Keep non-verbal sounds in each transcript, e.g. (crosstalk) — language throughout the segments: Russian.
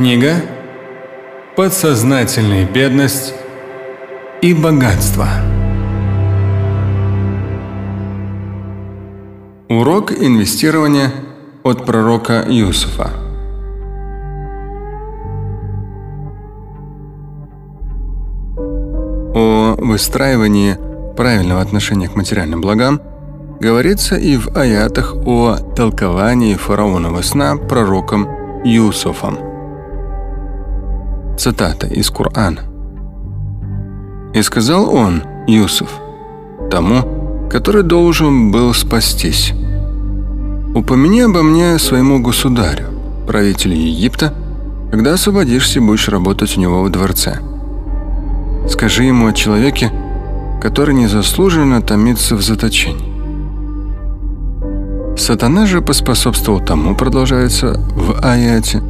Книга «Подсознательная бедность и богатство». Урок инвестирования от пророка Юсуфа. О выстраивании правильного отношения к материальным благам говорится и в аятах о толковании фараонова сна пророком Юсуфом. Цитата из Корана. «И сказал он, Юсуф, тому, который должен был спастись, «Упомяни обо мне своему государю, правителю Египта, когда освободишься, будешь работать у него в дворце. Скажи ему о человеке, который незаслуженно томится в заточении. Сатана же поспособствовал тому, продолжается в аяте,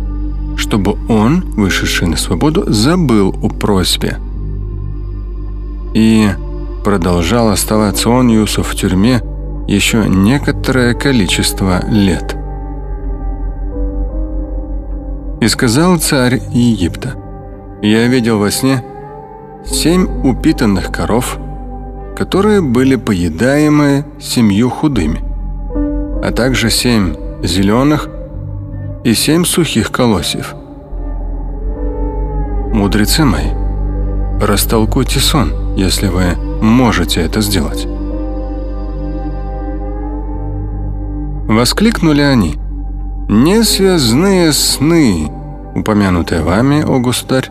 чтобы он, вышедший на свободу, забыл о просьбе. И продолжал оставаться он, Юсуф, в тюрьме еще некоторое количество лет. И сказал царь Египта, «Я видел во сне семь упитанных коров, которые были поедаемы семью худыми, а также семь зеленых и семь сухих колосьев. Мудрецы мои, растолкуйте сон, если вы можете это сделать. Воскликнули они. Несвязные сны, упомянутые вами, о государь,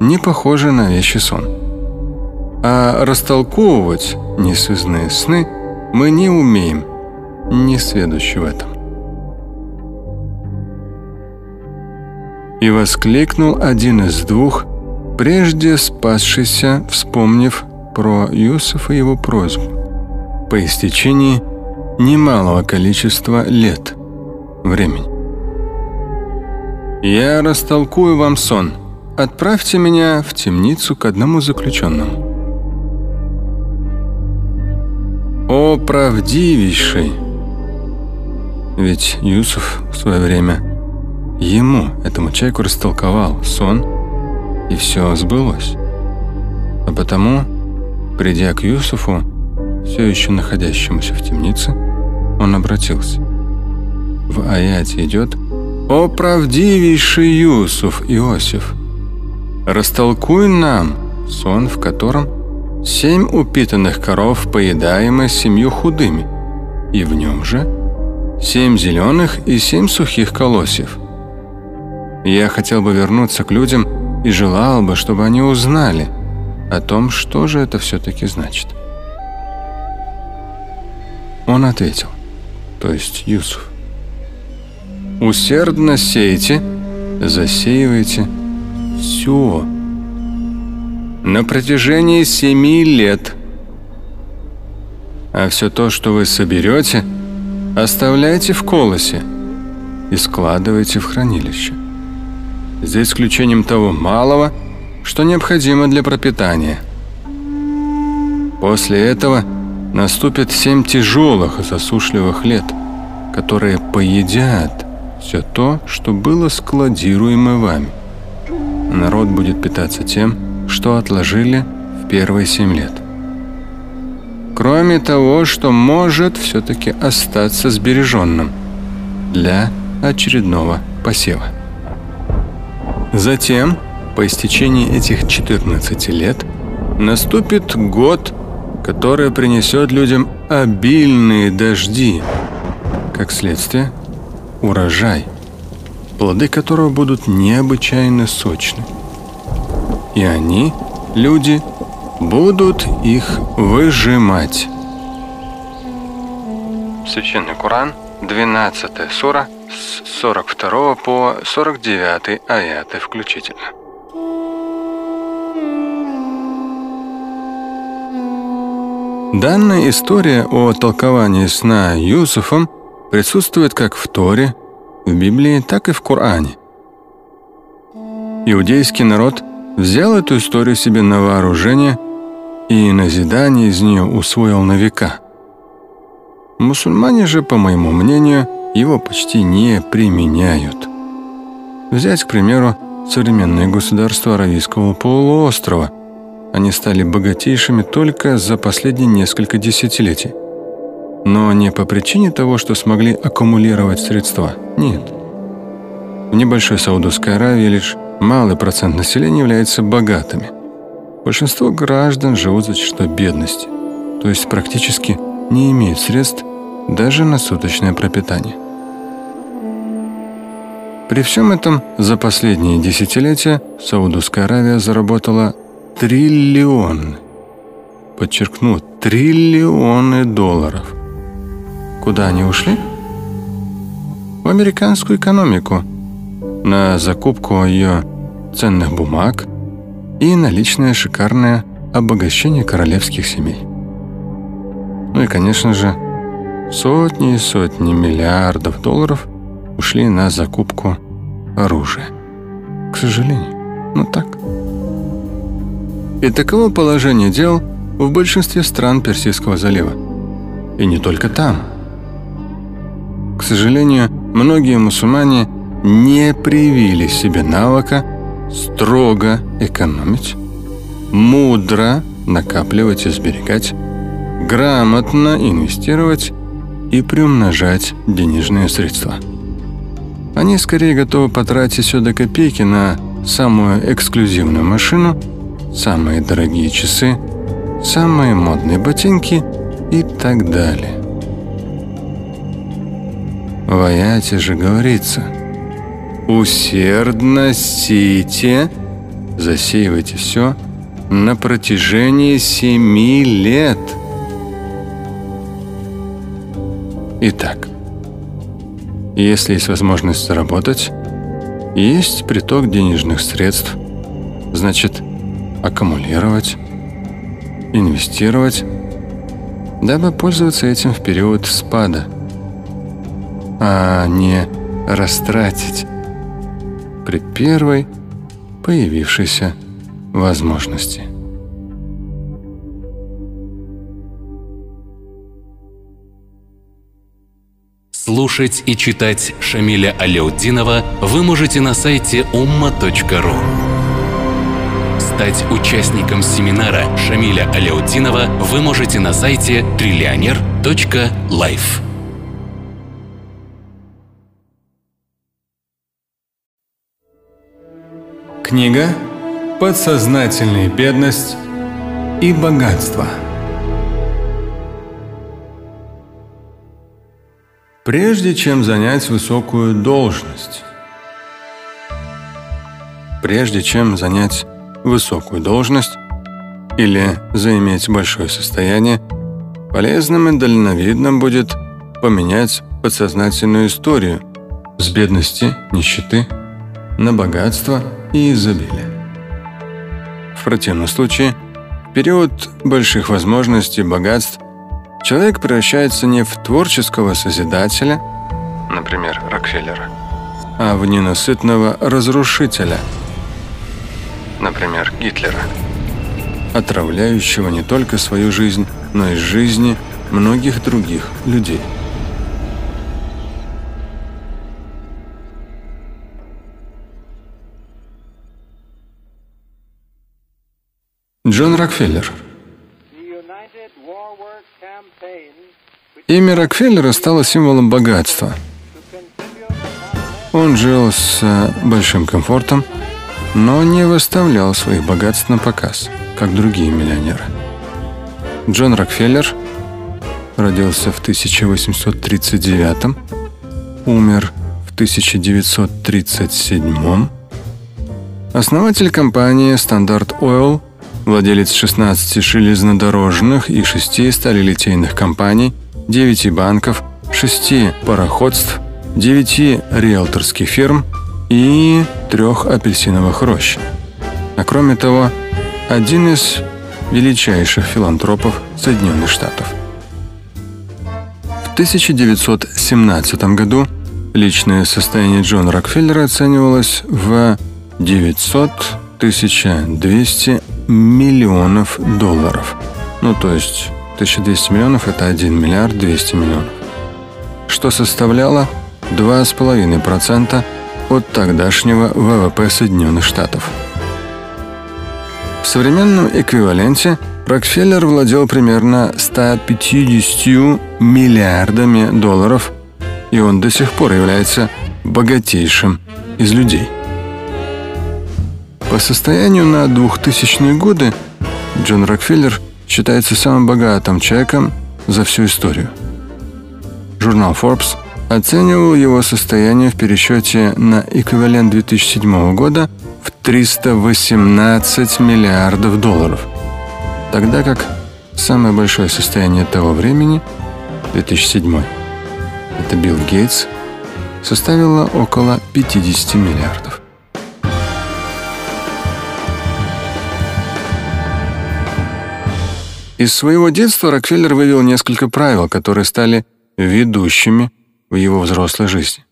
не похожи на вещи сон. А растолковывать несвязные сны мы не умеем, не сведущи в этом. И воскликнул один из двух, прежде спасшийся, вспомнив про Юсуфа и его просьбу. По истечении немалого количества лет, времени. «Я растолкую вам сон. Отправьте меня в темницу к одному заключенному». «О правдивейший!» Ведь Юсуф в свое время ему, этому человеку, растолковал сон, и все сбылось. А потому, придя к Юсуфу, все еще находящемуся в темнице, он обратился. В аяте идет «О правдивейший Юсуф Иосиф, растолкуй нам сон, в котором семь упитанных коров поедаемы семью худыми, и в нем же семь зеленых и семь сухих колосьев. Я хотел бы вернуться к людям и желал бы, чтобы они узнали о том, что же это все-таки значит». Он ответил, то есть Юсуф. Усердно сейте, засеивайте все на протяжении семи лет. А все то, что вы соберете, оставляйте в колосе и складывайте в хранилище. За исключением того малого, что необходимо для пропитания. После этого – Наступит семь тяжелых и засушливых лет, которые поедят все то, что было складируемо вами. Народ будет питаться тем, что отложили в первые семь лет. Кроме того, что может все-таки остаться сбереженным для очередного посева. Затем, по истечении этих 14 лет, наступит год которое принесет людям обильные дожди, как следствие урожай, плоды которого будут необычайно сочны. И они, люди, будут их выжимать. Священный Коран, 12 сура, с 42 по 49 аяты включительно. Данная история о толковании сна Юсуфом присутствует как в Торе, в Библии, так и в Коране. Иудейский народ взял эту историю себе на вооружение и назидание из нее усвоил на века. Мусульмане же, по моему мнению, его почти не применяют. Взять, к примеру, современные государства Аравийского полуострова. Они стали богатейшими только за последние несколько десятилетий. Но не по причине того, что смогли аккумулировать средства. Нет. В небольшой Саудовской Аравии лишь малый процент населения является богатыми. Большинство граждан живут за счет бедности, то есть практически не имеют средств даже на суточное пропитание. При всем этом за последние десятилетия Саудовская Аравия заработала триллионы, подчеркну, триллионы долларов. Куда они ушли? В американскую экономику, на закупку ее ценных бумаг и на личное шикарное обогащение королевских семей. Ну и, конечно же, сотни и сотни миллиардов долларов ушли на закупку оружия. К сожалению, ну так. И таково положение дел в большинстве стран Персидского залива. И не только там. К сожалению, многие мусульмане не привили себе навыка строго экономить, мудро накапливать и сберегать, грамотно инвестировать и приумножать денежные средства. Они скорее готовы потратить все до копейки на самую эксклюзивную машину, самые дорогие часы, самые модные ботинки и так далее. В аяте же говорится «Усердно сите, засеивайте все на протяжении семи лет». Итак, если есть возможность заработать, есть приток денежных средств, значит, аккумулировать, инвестировать, дабы пользоваться этим в период спада, а не растратить при первой появившейся возможности. Слушать и читать Шамиля Аляутдинова вы можете на сайте umma.ru. Стать участником семинара Шамиля Аляутдинова вы можете на сайте триллионер.life. Книга «Подсознательная бедность и богатство». Прежде чем занять высокую должность. Прежде чем занять высокую должность или заиметь большое состояние, полезным и дальновидным будет поменять подсознательную историю с бедности, нищеты на богатство и изобилие. В противном случае, период больших возможностей богатств Человек превращается не в творческого созидателя, например, Рокфеллера, а в ненасытного разрушителя, например, Гитлера, отравляющего не только свою жизнь, но и жизни многих других людей. Джон Рокфеллер – Имя Рокфеллера стало символом богатства. Он жил с э, большим комфортом, но не выставлял своих богатств на показ, как другие миллионеры. Джон Рокфеллер родился в 1839, умер в 1937. Основатель компании Standard Oil, владелец 16 железнодорожных и 6 сталелитейных компаний, 9 банков, 6 пароходств, 9 риэлторских фирм и трех апельсиновых рощ. А кроме того, один из величайших филантропов Соединенных Штатов. В 1917 году личное состояние Джона Рокфеллера оценивалось в 900 1200 миллионов долларов. Ну, то есть 1200 миллионов – это 1 миллиард 200 миллионов, что составляло 2,5% от тогдашнего ВВП Соединенных Штатов. В современном эквиваленте Рокфеллер владел примерно 150 миллиардами долларов, и он до сих пор является богатейшим из людей. По состоянию на 2000-е годы Джон Рокфеллер считается самым богатым человеком за всю историю. Журнал Forbes оценивал его состояние в пересчете на эквивалент 2007 года в 318 миллиардов долларов, тогда как самое большое состояние того времени, 2007, это Билл Гейтс, составило около 50 миллиардов. Из своего детства Рокфеллер вывел несколько правил, которые стали ведущими в его взрослой жизни.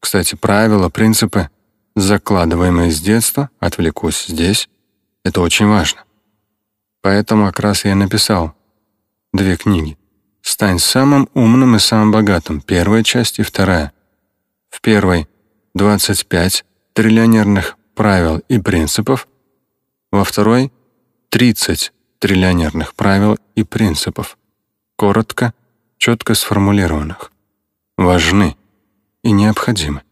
Кстати, правила, принципы, закладываемые с детства, отвлекусь здесь, это очень важно. Поэтому как раз я написал две книги. «Стань самым умным и самым богатым» — первая часть и вторая. В первой — 25 триллионерных правил и принципов, во второй — 30 триллионерных правил и принципов, коротко, четко сформулированных, важны и необходимы.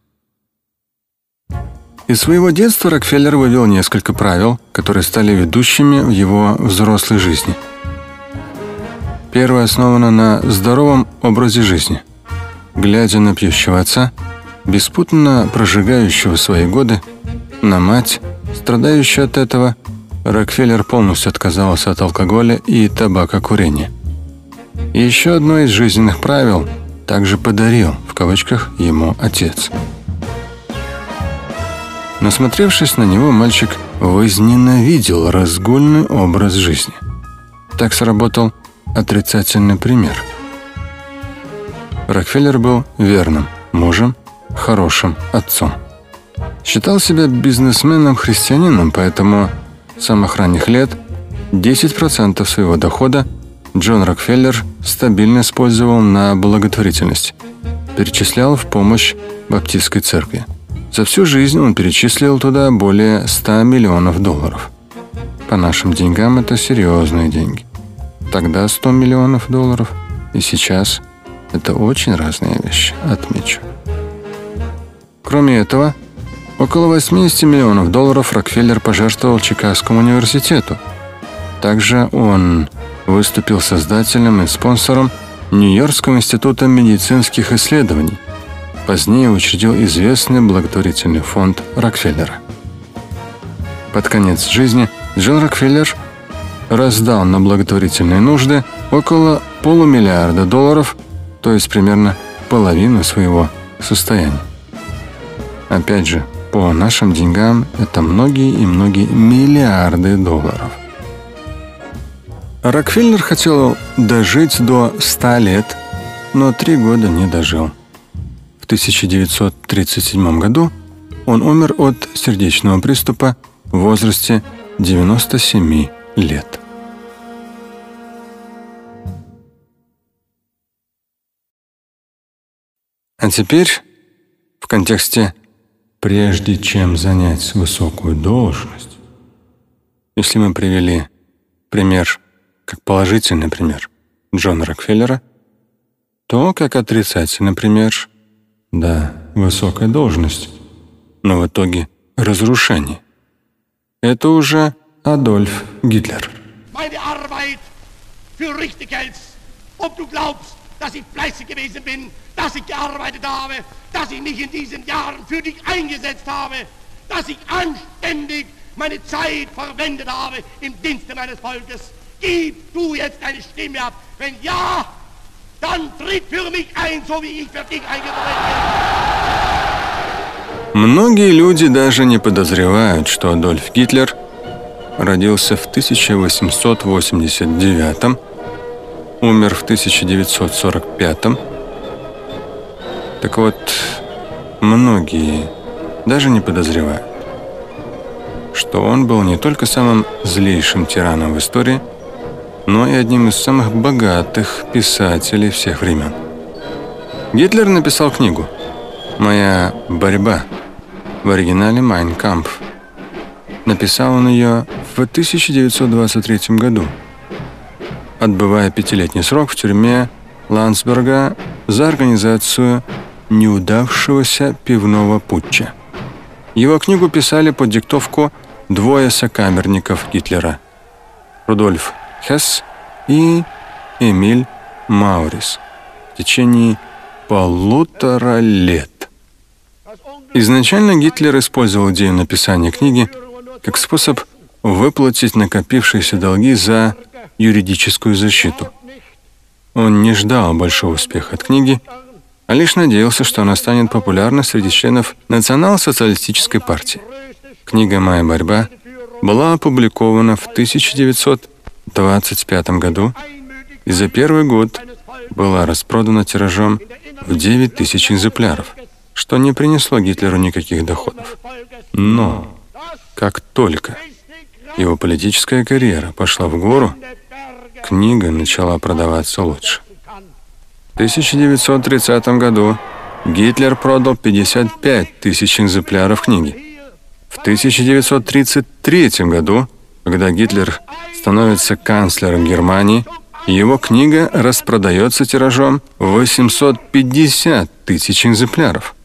Из своего детства Рокфеллер вывел несколько правил, которые стали ведущими в его взрослой жизни. Первое основано на здоровом образе жизни. Глядя на пьющего отца, беспутно прожигающего свои годы, на мать, страдающую от этого, Рокфеллер полностью отказался от алкоголя и табакокурения. Еще одно из жизненных правил также подарил, в кавычках, ему отец. Насмотревшись на него, мальчик возненавидел разгульный образ жизни. Так сработал отрицательный пример. Рокфеллер был верным мужем, хорошим отцом. Считал себя бизнесменом-христианином, поэтому с самых ранних лет 10% своего дохода Джон Рокфеллер стабильно использовал на благотворительность, перечислял в помощь Баптистской церкви. За всю жизнь он перечислил туда более 100 миллионов долларов. По нашим деньгам это серьезные деньги. Тогда 100 миллионов долларов, и сейчас это очень разные вещи, отмечу. Кроме этого, Около 80 миллионов долларов Рокфеллер пожертвовал Чикагскому университету. Также он выступил создателем и спонсором Нью-Йоркского института медицинских исследований. Позднее учредил известный благотворительный фонд Рокфеллера. Под конец жизни Джон Рокфеллер раздал на благотворительные нужды около полумиллиарда долларов, то есть примерно половину своего состояния. Опять же, по нашим деньгам это многие и многие миллиарды долларов. Рокфеллер хотел дожить до 100 лет, но три года не дожил. В 1937 году он умер от сердечного приступа в возрасте 97 лет. А теперь в контексте прежде чем занять высокую должность, если мы привели пример как положительный пример Джона Рокфеллера, то как отрицательный пример, да, высокая должность, но в итоге разрушение. Это уже Адольф Гитлер. Meine Arbeit für richtig hältst, ob du glaubst, dass ich fleißig gewesen bin, dass ich gearbeitet habe, dass ich mich in diesen Jahren für dich eingesetzt habe, dass ich anständig meine Zeit verwendet habe im Dienste meines Volkes. Gib du jetzt deine Stimme ab. Wenn ja, dann tritt für mich ein, so wie ich für dich eingetreten bin. Многие люди даже не подозревают, что Адольф Гитлер родился в 1889 умер в 1945 -м. Так вот, многие даже не подозревают, что он был не только самым злейшим тираном в истории, но и одним из самых богатых писателей всех времен. Гитлер написал книгу «Моя борьба», в оригинале «Майн Кампф». Написал он ее в 1923 году, отбывая пятилетний срок в тюрьме Ландсберга за организацию неудавшегося пивного путча. Его книгу писали под диктовку двое сокамерников Гитлера – Рудольф Хесс и Эмиль Маурис в течение полутора лет. Изначально Гитлер использовал идею написания книги как способ выплатить накопившиеся долги за юридическую защиту. Он не ждал большого успеха от книги, а лишь надеялся, что она станет популярна среди членов национал-социалистической партии. Книга «Моя борьба» была опубликована в 1925 году и за первый год была распродана тиражом в 9 тысяч экземпляров, что не принесло Гитлеру никаких доходов. Но как только его политическая карьера пошла в гору, книга начала продаваться лучше. В 1930 году Гитлер продал 55 тысяч экземпляров книги. В 1933 году, когда Гитлер становится канцлером Германии, его книга распродается тиражом 850 тысяч экземпляров.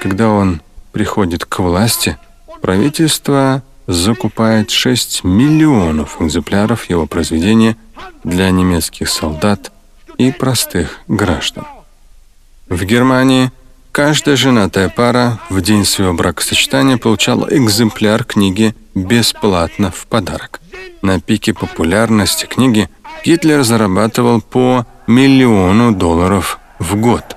Когда он приходит к власти, правительство закупает 6 миллионов экземпляров его произведения для немецких солдат и простых граждан. В Германии каждая женатая пара в день своего бракосочетания получала экземпляр книги бесплатно в подарок. На пике популярности книги Гитлер зарабатывал по миллиону долларов в год.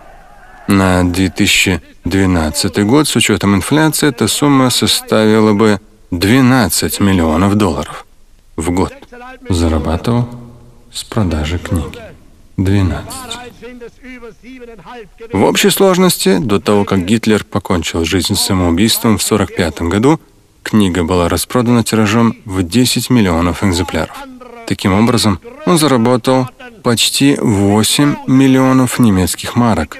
На 2012 год с учетом инфляции эта сумма составила бы 12 миллионов долларов в год. Зарабатывал с продажи книги. 12. В общей сложности, до того, как Гитлер покончил жизнь самоубийством в 1945 году, книга была распродана тиражом в 10 миллионов экземпляров. Таким образом, он заработал почти 8 миллионов немецких марок,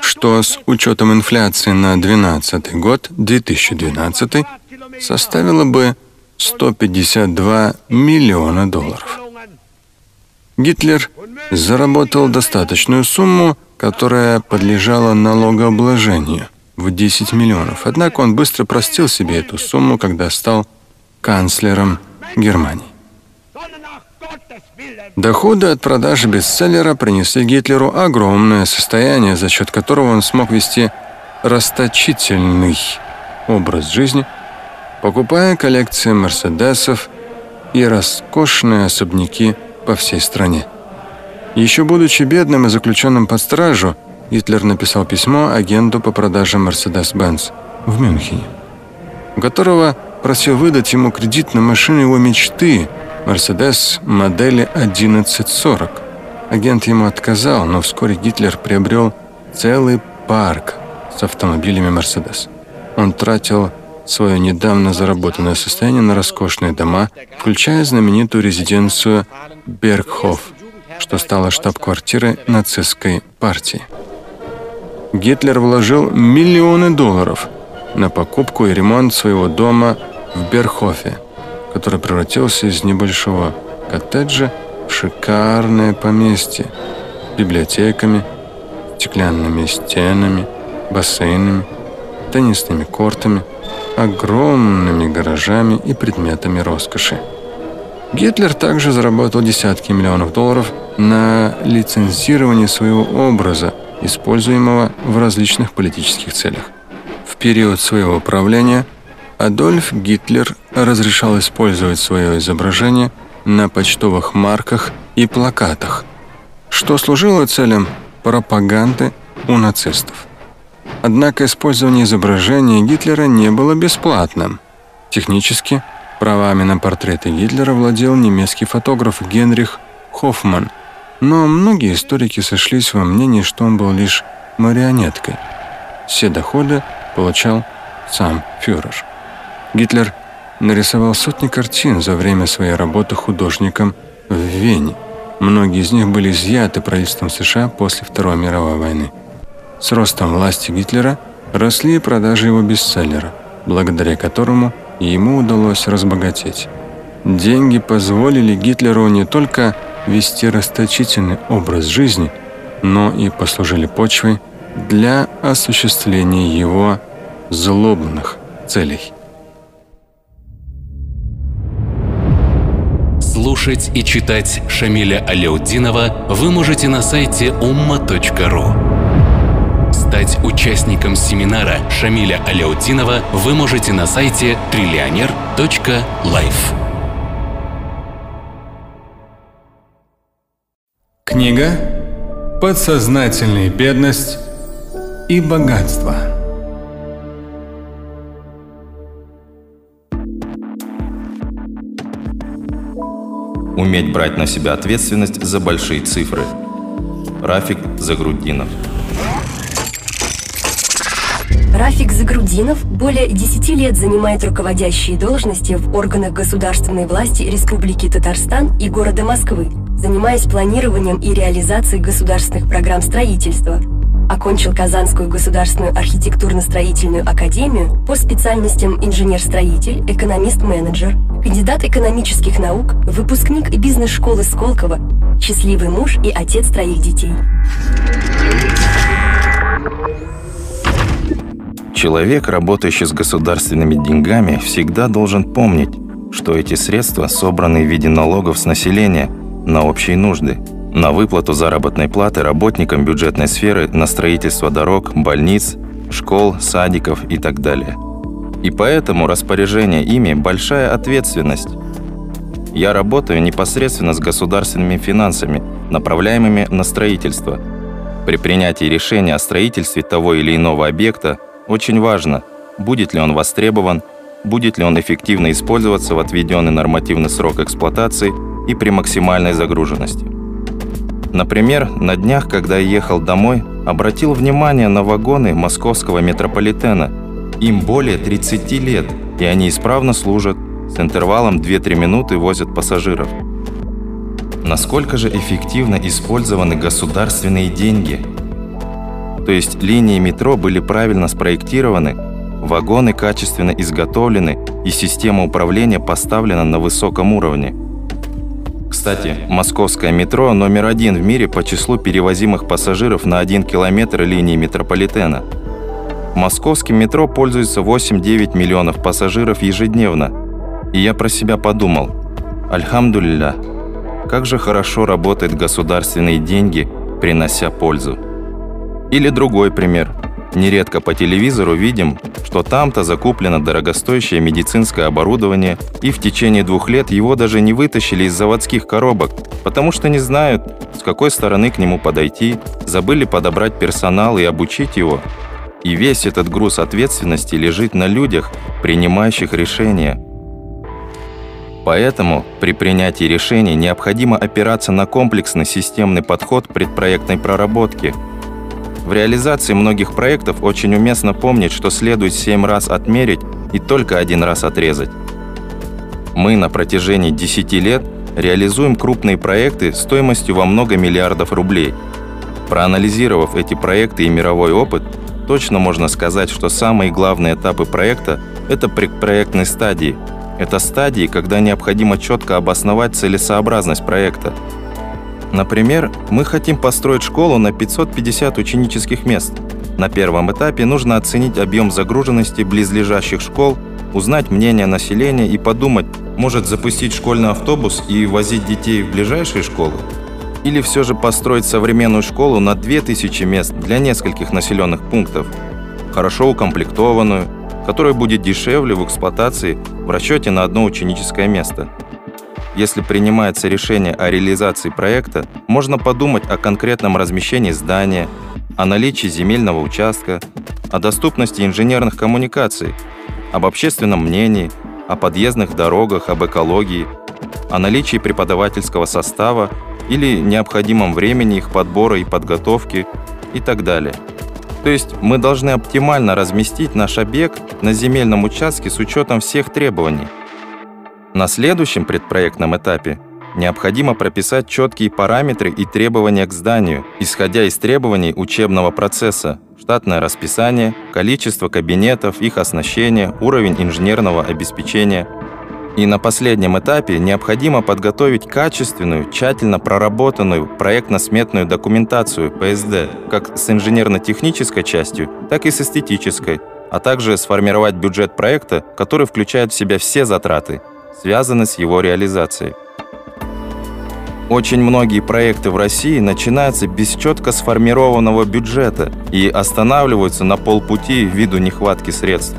что с учетом инфляции на 12 год, 2012, составило бы 152 миллиона долларов. Гитлер заработал достаточную сумму, которая подлежала налогообложению в 10 миллионов. Однако он быстро простил себе эту сумму, когда стал канцлером Германии. Доходы от продажи бестселлера принесли Гитлеру огромное состояние, за счет которого он смог вести расточительный образ жизни, покупая коллекции мерседесов и роскошные особняки по всей стране. Еще будучи бедным и заключенным под стражу, Гитлер написал письмо агенту по продажам Mercedes-Benz в Мюнхене, у которого просил выдать ему кредит на машину его мечты Mercedes модели 1140. Агент ему отказал, но вскоре Гитлер приобрел целый парк с автомобилями Mercedes. Он тратил свое недавно заработанное состояние на роскошные дома, включая знаменитую резиденцию Бергхоф, что стало штаб-квартирой нацистской партии. Гитлер вложил миллионы долларов на покупку и ремонт своего дома в Бергхофе, который превратился из небольшого коттеджа в шикарное поместье с библиотеками, стеклянными стенами, бассейнами, теннисными кортами – огромными гаражами и предметами роскоши. Гитлер также заработал десятки миллионов долларов на лицензировании своего образа, используемого в различных политических целях. В период своего правления Адольф Гитлер разрешал использовать свое изображение на почтовых марках и плакатах, что служило целям пропаганды у нацистов. Однако использование изображения Гитлера не было бесплатным. Технически правами на портреты Гитлера владел немецкий фотограф Генрих Хоффман, но многие историки сошлись во мнении, что он был лишь марионеткой. Все доходы получал сам фюрер. Гитлер нарисовал сотни картин за время своей работы художником в Вене. Многие из них были изъяты правительством США после Второй мировой войны. С ростом власти Гитлера росли продажи его бестселлера. благодаря которому ему удалось разбогатеть. Деньги позволили Гитлеру не только вести расточительный образ жизни, но и послужили почвой для осуществления его злобных целей. Слушать и читать Шамиля Аляутдинова вы можете на сайте umma.ru. Стать участником семинара Шамиля Аляутдинова вы можете на сайте триллионер.life. Книга «Подсознательная бедность и богатство». Уметь брать на себя ответственность за большие цифры. Рафик Загруддинов. Рафик Загрудинов более 10 лет занимает руководящие должности в органах государственной власти Республики Татарстан и города Москвы, занимаясь планированием и реализацией государственных программ строительства. Окончил Казанскую государственную архитектурно-строительную академию по специальностям инженер-строитель, экономист-менеджер, кандидат экономических наук, выпускник бизнес-школы Сколково, счастливый муж и отец троих детей. Человек, работающий с государственными деньгами, всегда должен помнить, что эти средства собраны в виде налогов с населения на общие нужды, на выплату заработной платы работникам бюджетной сферы на строительство дорог, больниц, школ, садиков и так далее. И поэтому распоряжение ими – большая ответственность. Я работаю непосредственно с государственными финансами, направляемыми на строительство. При принятии решения о строительстве того или иного объекта – очень важно, будет ли он востребован, будет ли он эффективно использоваться в отведенный нормативный срок эксплуатации и при максимальной загруженности. Например, на днях, когда я ехал домой, обратил внимание на вагоны московского метрополитена. Им более 30 лет, и они исправно служат, с интервалом 2-3 минуты возят пассажиров. Насколько же эффективно использованы государственные деньги – то есть линии метро были правильно спроектированы, вагоны качественно изготовлены и система управления поставлена на высоком уровне. Кстати, московское метро номер один в мире по числу перевозимых пассажиров на 1 километр линии метрополитена. Московским метро пользуется 8-9 миллионов пассажиров ежедневно. И я про себя подумал, альхамдулилля, как же хорошо работают государственные деньги, принося пользу. Или другой пример. Нередко по телевизору видим, что там-то закуплено дорогостоящее медицинское оборудование, и в течение двух лет его даже не вытащили из заводских коробок, потому что не знают, с какой стороны к нему подойти, забыли подобрать персонал и обучить его. И весь этот груз ответственности лежит на людях, принимающих решения. Поэтому при принятии решений необходимо опираться на комплексный системный подход предпроектной проработки – в реализации многих проектов очень уместно помнить, что следует 7 раз отмерить и только один раз отрезать. Мы на протяжении 10 лет реализуем крупные проекты стоимостью во много миллиардов рублей. Проанализировав эти проекты и мировой опыт, точно можно сказать, что самые главные этапы проекта – это предпроектные стадии. Это стадии, когда необходимо четко обосновать целесообразность проекта, Например, мы хотим построить школу на 550 ученических мест. На первом этапе нужно оценить объем загруженности близлежащих школ, узнать мнение населения и подумать, может запустить школьный автобус и возить детей в ближайшие школы? Или все же построить современную школу на 2000 мест для нескольких населенных пунктов, хорошо укомплектованную, которая будет дешевле в эксплуатации в расчете на одно ученическое место – если принимается решение о реализации проекта, можно подумать о конкретном размещении здания, о наличии земельного участка, о доступности инженерных коммуникаций, об общественном мнении, о подъездных дорогах, об экологии, о наличии преподавательского состава или необходимом времени их подбора и подготовки и так далее. То есть мы должны оптимально разместить наш объект на земельном участке с учетом всех требований – на следующем предпроектном этапе необходимо прописать четкие параметры и требования к зданию, исходя из требований учебного процесса, штатное расписание, количество кабинетов, их оснащение, уровень инженерного обеспечения. И на последнем этапе необходимо подготовить качественную, тщательно проработанную проектно-сметную документацию ПСД, как с инженерно-технической частью, так и с эстетической, а также сформировать бюджет проекта, который включает в себя все затраты, связанные с его реализацией. Очень многие проекты в России начинаются без четко сформированного бюджета и останавливаются на полпути ввиду нехватки средств.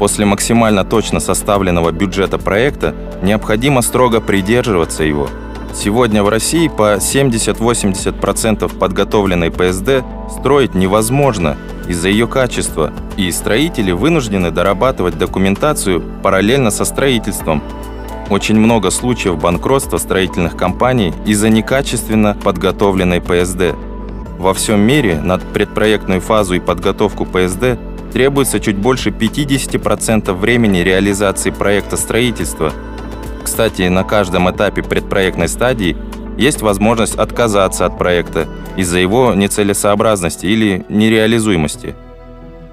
После максимально точно составленного бюджета проекта необходимо строго придерживаться его. Сегодня в России по 70-80% подготовленной ПСД строить невозможно из-за ее качества, и строители вынуждены дорабатывать документацию параллельно со строительством, очень много случаев банкротства строительных компаний из-за некачественно подготовленной ПСД. Во всем мире на предпроектную фазу и подготовку ПСД требуется чуть больше 50% времени реализации проекта строительства. Кстати, на каждом этапе предпроектной стадии есть возможность отказаться от проекта из-за его нецелесообразности или нереализуемости.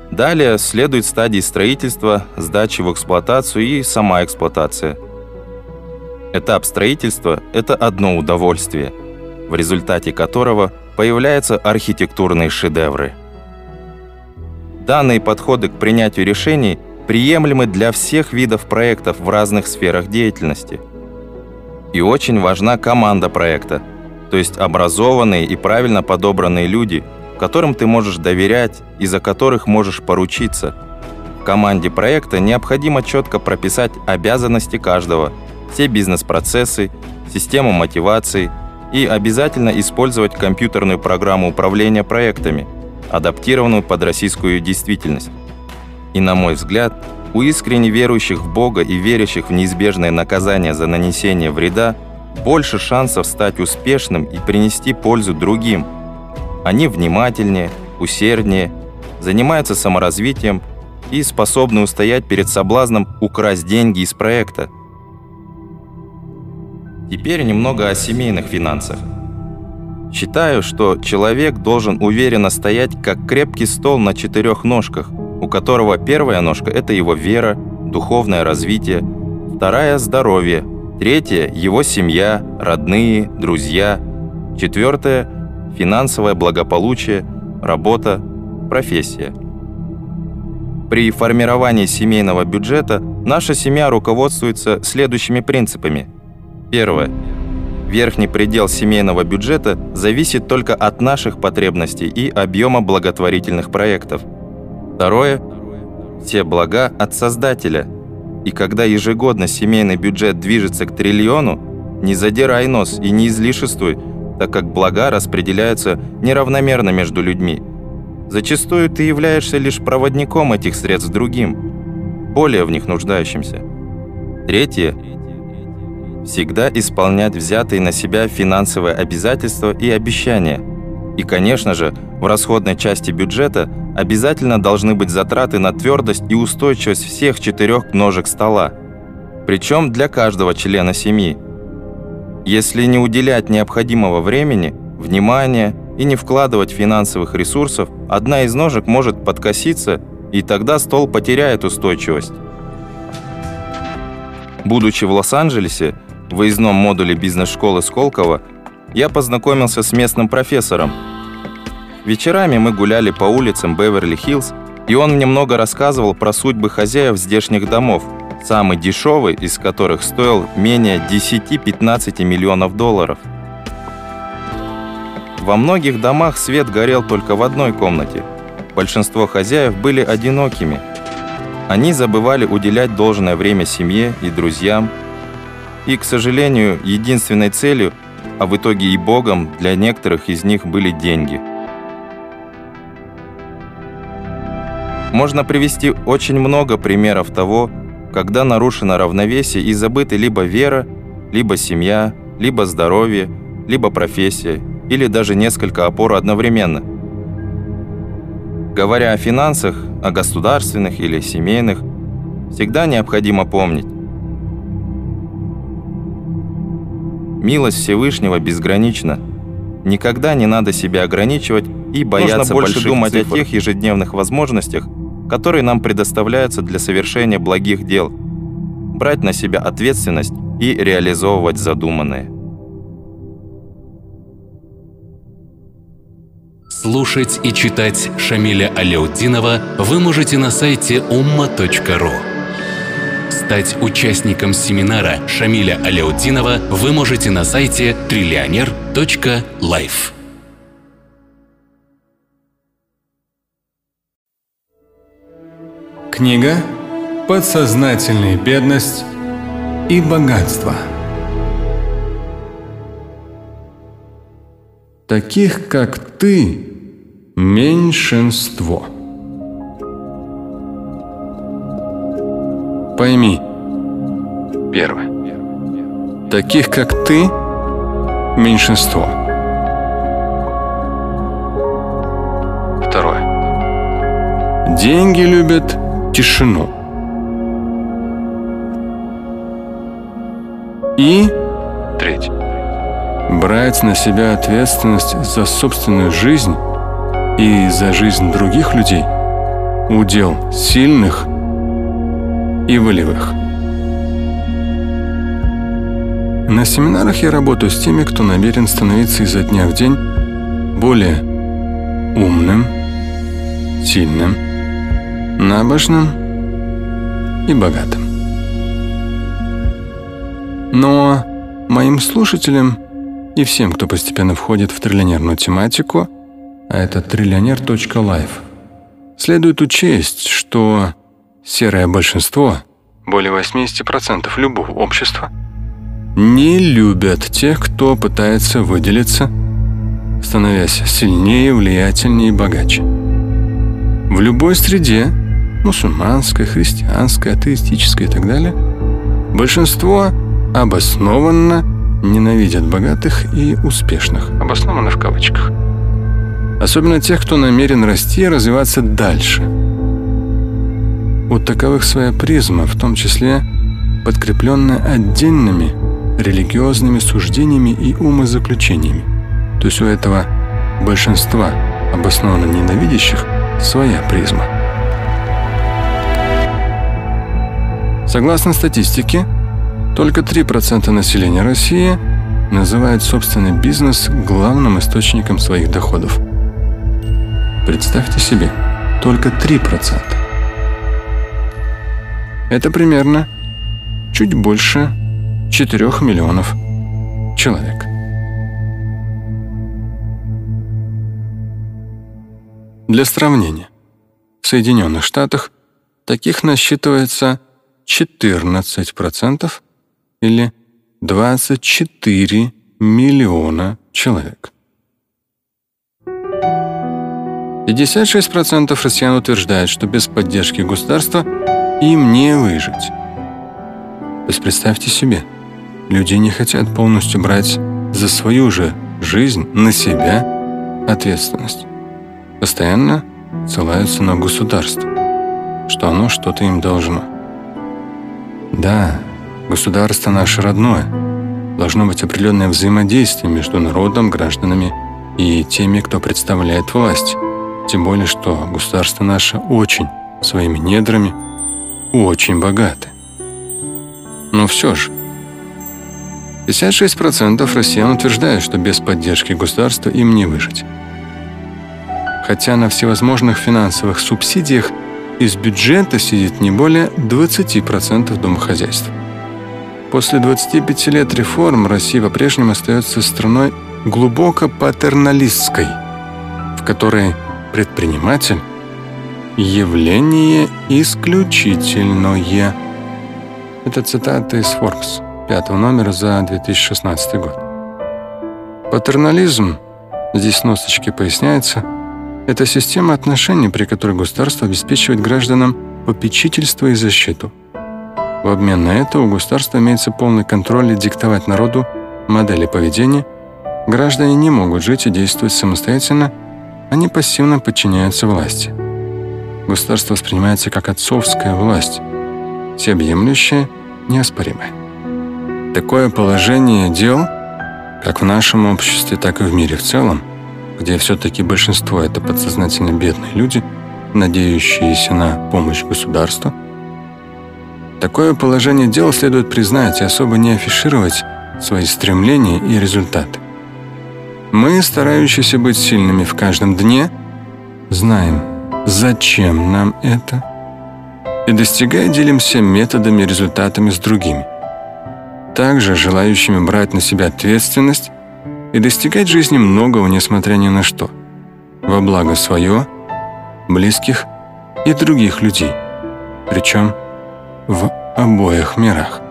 Далее следует стадии строительства, сдачи в эксплуатацию и сама эксплуатация – Этап строительства – это одно удовольствие, в результате которого появляются архитектурные шедевры. Данные подходы к принятию решений приемлемы для всех видов проектов в разных сферах деятельности. И очень важна команда проекта, то есть образованные и правильно подобранные люди, которым ты можешь доверять и за которых можешь поручиться. Команде проекта необходимо четко прописать обязанности каждого – все бизнес-процессы, систему мотивации и обязательно использовать компьютерную программу управления проектами, адаптированную под российскую действительность. И, на мой взгляд, у искренне верующих в Бога и верящих в неизбежное наказание за нанесение вреда больше шансов стать успешным и принести пользу другим. Они внимательнее, усерднее, занимаются саморазвитием и способны устоять перед соблазном украсть деньги из проекта – Теперь немного о семейных финансах. Считаю, что человек должен уверенно стоять, как крепкий стол на четырех ножках, у которого первая ножка – это его вера, духовное развитие, вторая – здоровье, третья – его семья, родные, друзья, четвертая – финансовое благополучие, работа, профессия. При формировании семейного бюджета наша семья руководствуется следующими принципами – Первое. Верхний предел семейного бюджета зависит только от наших потребностей и объема благотворительных проектов. Второе. Все блага от Создателя. И когда ежегодно семейный бюджет движется к триллиону, не задирай нос и не излишествуй, так как блага распределяются неравномерно между людьми. Зачастую ты являешься лишь проводником этих средств другим, более в них нуждающимся. Третье всегда исполнять взятые на себя финансовые обязательства и обещания. И, конечно же, в расходной части бюджета обязательно должны быть затраты на твердость и устойчивость всех четырех ножек стола. Причем для каждого члена семьи. Если не уделять необходимого времени, внимания и не вкладывать финансовых ресурсов, одна из ножек может подкоситься, и тогда стол потеряет устойчивость. Будучи в Лос-Анджелесе, в выездном модуле бизнес-школы Сколково я познакомился с местным профессором. Вечерами мы гуляли по улицам Беверли-Хиллз, и он мне много рассказывал про судьбы хозяев здешних домов, самый дешевый из которых стоил менее 10-15 миллионов долларов. Во многих домах свет горел только в одной комнате. Большинство хозяев были одинокими. Они забывали уделять должное время семье и друзьям, и, к сожалению, единственной целью, а в итоге и Богом, для некоторых из них были деньги. Можно привести очень много примеров того, когда нарушено равновесие и забыты либо вера, либо семья, либо здоровье, либо профессия, или даже несколько опор одновременно. Говоря о финансах, о государственных или семейных, всегда необходимо помнить, Милость Всевышнего безгранична. Никогда не надо себя ограничивать и бояться Нужно больше думать цифр. о тех ежедневных возможностях, которые нам предоставляются для совершения благих дел, брать на себя ответственность и реализовывать задуманное. Слушать и читать Шамиля Аляутдинова вы можете на сайте umma.ru. Стать участником семинара Шамиля Аляутдинова вы можете на сайте триллионер.life. Книга «Подсознательная бедность и богатство». Таких, как ты, меньшинство. Пойми. Первое. Таких, как ты, меньшинство. Второе. Деньги любят тишину. И третье. Брать на себя ответственность за собственную жизнь и за жизнь других людей – удел сильных и волевых. На семинарах я работаю с теми, кто намерен становиться изо дня в день более умным, сильным, набожным и богатым. Но моим слушателям и всем, кто постепенно входит в триллионерную тематику, а это триллионер.life, следует учесть, что серое большинство, более 80% любого общества, не любят тех, кто пытается выделиться, становясь сильнее, влиятельнее и богаче. В любой среде, мусульманской, христианской, атеистической и так далее, большинство обоснованно ненавидят богатых и успешных, обоснованно в кавычках. Особенно тех, кто намерен расти и развиваться дальше. У таковых своя призма, в том числе подкрепленная отдельными религиозными суждениями и умозаключениями. То есть у этого большинства обоснованно ненавидящих своя призма. Согласно статистике, только 3% населения России называют собственный бизнес главным источником своих доходов. Представьте себе, только 3%. Это примерно чуть больше 4 миллионов человек. Для сравнения, в Соединенных Штатах таких насчитывается 14% или 24 миллиона человек. 56% россиян утверждают, что без поддержки государства им не выжить. То есть представьте себе, люди не хотят полностью брать за свою же жизнь на себя ответственность. Постоянно ссылаются на государство, что оно что-то им должно. Да, Государство наше родное. Должно быть определенное взаимодействие между народом, гражданами и теми, кто представляет власть. Тем более, что государство наше очень своими недрами очень богаты. Но все же, 56% россиян утверждают, что без поддержки государства им не выжить. Хотя на всевозможных финансовых субсидиях из бюджета сидит не более 20% домохозяйств. После 25 лет реформ Россия по-прежнему остается страной глубоко патерналистской, в которой предприниматель – явление исключительное. Это цитата из Forbes, пятого номера за 2016 год. Патернализм, здесь носочки поясняется, это система отношений, при которой государство обеспечивает гражданам попечительство и защиту – в обмен на это у государства имеется полный контроль и диктовать народу модели поведения. Граждане не могут жить и действовать самостоятельно, они пассивно подчиняются власти. Государство воспринимается как отцовская власть, всеобъемлющая, неоспоримая. Такое положение дел как в нашем обществе, так и в мире в целом, где все-таки большинство это подсознательно бедные люди, надеющиеся на помощь государства, такое положение дел следует признать и особо не афишировать свои стремления и результаты. Мы, старающиеся быть сильными в каждом дне, знаем, зачем нам это, и достигая делимся методами и результатами с другими также желающими брать на себя ответственность и достигать жизни многого, несмотря ни на что, во благо свое, близких и других людей, причем в обоих мирах.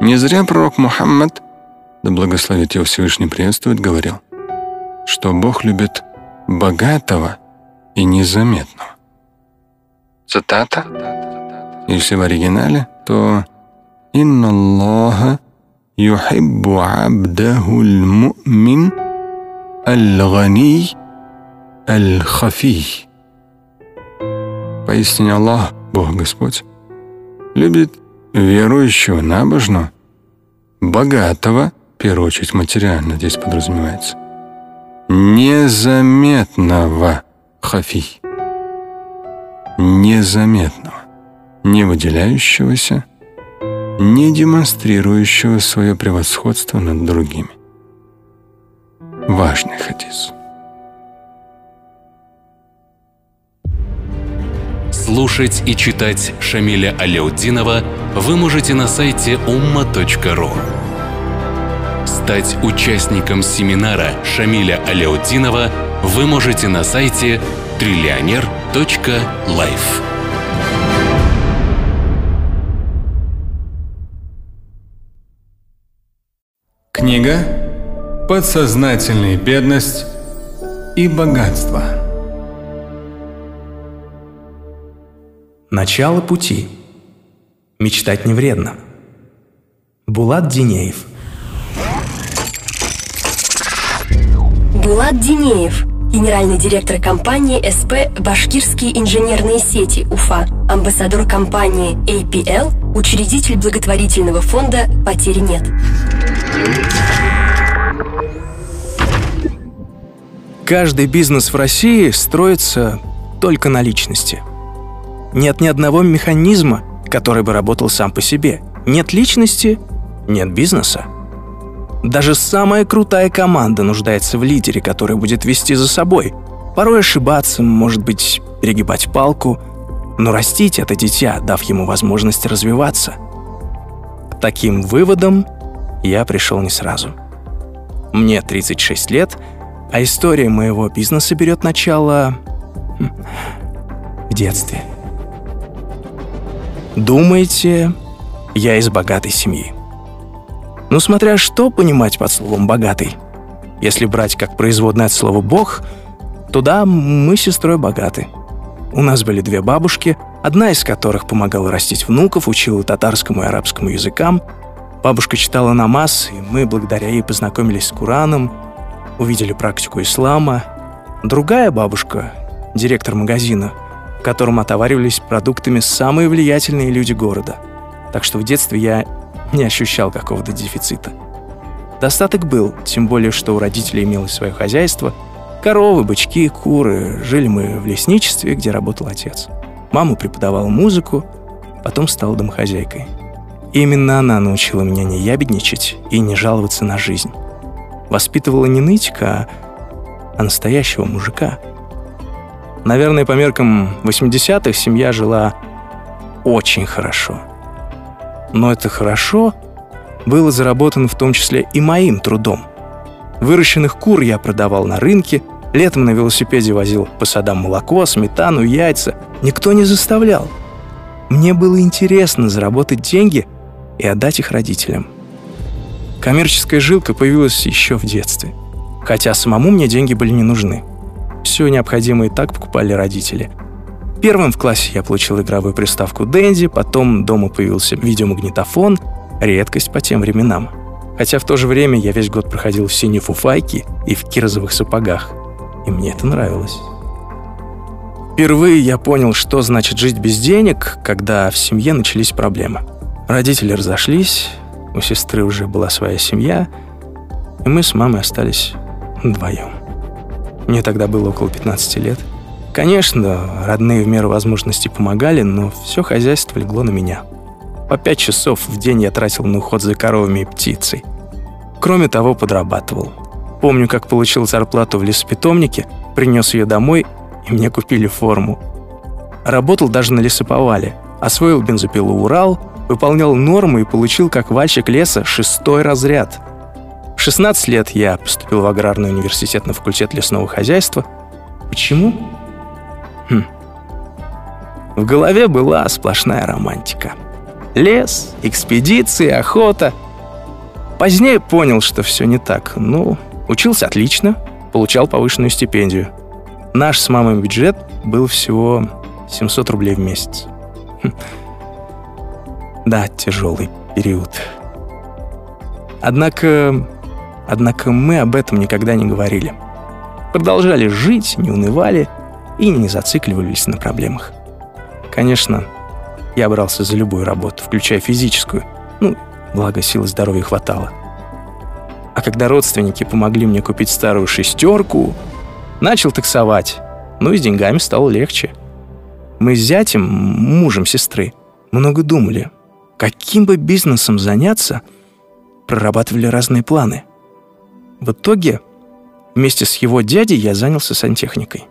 Не зря пророк Мухаммад, да благословит его Всевышний приветствует, говорил, что Бог любит богатого и незаметного. Цитата. Если в оригинале, то «Инна Аллаха юхиббу абдаху мумин аль-гани аль-хафи». Поистине Аллах, Бог Господь, любит верующего набожного, богатого, в первую очередь материально здесь подразумевается, незаметного хафи, незаметного, не выделяющегося, не демонстрирующего свое превосходство над другими. Важный хадис. Слушать и читать Шамиля Аляутдинова вы можете на сайте umma.ru. Стать участником семинара Шамиля Аляутдинова вы можете на сайте триллионер.life. Книга «Подсознательная бедность и богатство». Начало пути. Мечтать не вредно. Булат Динеев. Булат Динеев, генеральный директор компании СП «Башкирские инженерные сети» Уфа, амбассадор компании APL, учредитель благотворительного фонда «Потери нет». Каждый бизнес в России строится только на личности. Нет ни одного механизма, который бы работал сам по себе. Нет личности – нет бизнеса. Даже самая крутая команда нуждается в лидере, который будет вести за собой. Порой ошибаться, может быть, перегибать палку, но растить это дитя, дав ему возможность развиваться. К таким выводам я пришел не сразу. Мне 36 лет, а история моего бизнеса берет начало хм, в детстве. Думаете, я из богатой семьи? Ну, смотря что понимать под словом «богатый». Если брать как производное от слова «бог», то да, мы с сестрой богаты. У нас были две бабушки, одна из которых помогала растить внуков, учила татарскому и арабскому языкам, Бабушка читала намаз, и мы благодаря ей познакомились с Кураном, увидели практику ислама. Другая бабушка, директор магазина, в котором отоваривались продуктами самые влиятельные люди города. Так что в детстве я не ощущал какого-то дефицита. Достаток был, тем более, что у родителей имелось свое хозяйство. Коровы, бычки, куры. Жили мы в лесничестве, где работал отец. Мама преподавала музыку, потом стала домохозяйкой. Именно она научила меня не ябедничать и не жаловаться на жизнь. Воспитывала не нытика, а настоящего мужика. Наверное, по меркам 80-х семья жила очень хорошо. Но это хорошо было заработано в том числе и моим трудом. Выращенных кур я продавал на рынке, летом на велосипеде возил по садам молоко, сметану, яйца. Никто не заставлял. Мне было интересно заработать деньги и отдать их родителям. Коммерческая жилка появилась еще в детстве. Хотя самому мне деньги были не нужны. Все необходимое и так покупали родители. Первым в классе я получил игровую приставку Дэнди, потом дома появился видеомагнитофон, редкость по тем временам. Хотя в то же время я весь год проходил в синей фуфайке и в кирозовых сапогах. И мне это нравилось. Впервые я понял, что значит жить без денег, когда в семье начались проблемы – Родители разошлись, У сестры уже была своя семья, и мы с мамой остались вдвоем. Мне тогда было около 15 лет. Конечно, родные в меру возможностей помогали, но все хозяйство легло на меня. По пять часов в день я тратил на уход за коровами и птицей. Кроме того, подрабатывал. Помню, как получил зарплату в лесопитомнике, принес ее домой, и мне купили форму. Работал даже на лесоповале, освоил бензопилу «Урал», выполнял нормы и получил как вальщик леса шестой разряд. В 16 лет я поступил в аграрный университет на факультет лесного хозяйства. Почему? Хм. В голове была сплошная романтика. Лес, экспедиции, охота. Позднее понял, что все не так. Ну, учился отлично, получал повышенную стипендию. Наш с мамой бюджет был всего 700 рублей в месяц. Хм. Да, тяжелый период. Однако, однако мы об этом никогда не говорили. Продолжали жить, не унывали и не зацикливались на проблемах. Конечно, я брался за любую работу, включая физическую. Ну, благо силы здоровья хватало. А когда родственники помогли мне купить старую шестерку, начал таксовать. Ну и с деньгами стало легче. Мы с зятем, мужем сестры, много думали, каким бы бизнесом заняться, прорабатывали разные планы. В итоге вместе с его дядей я занялся сантехникой.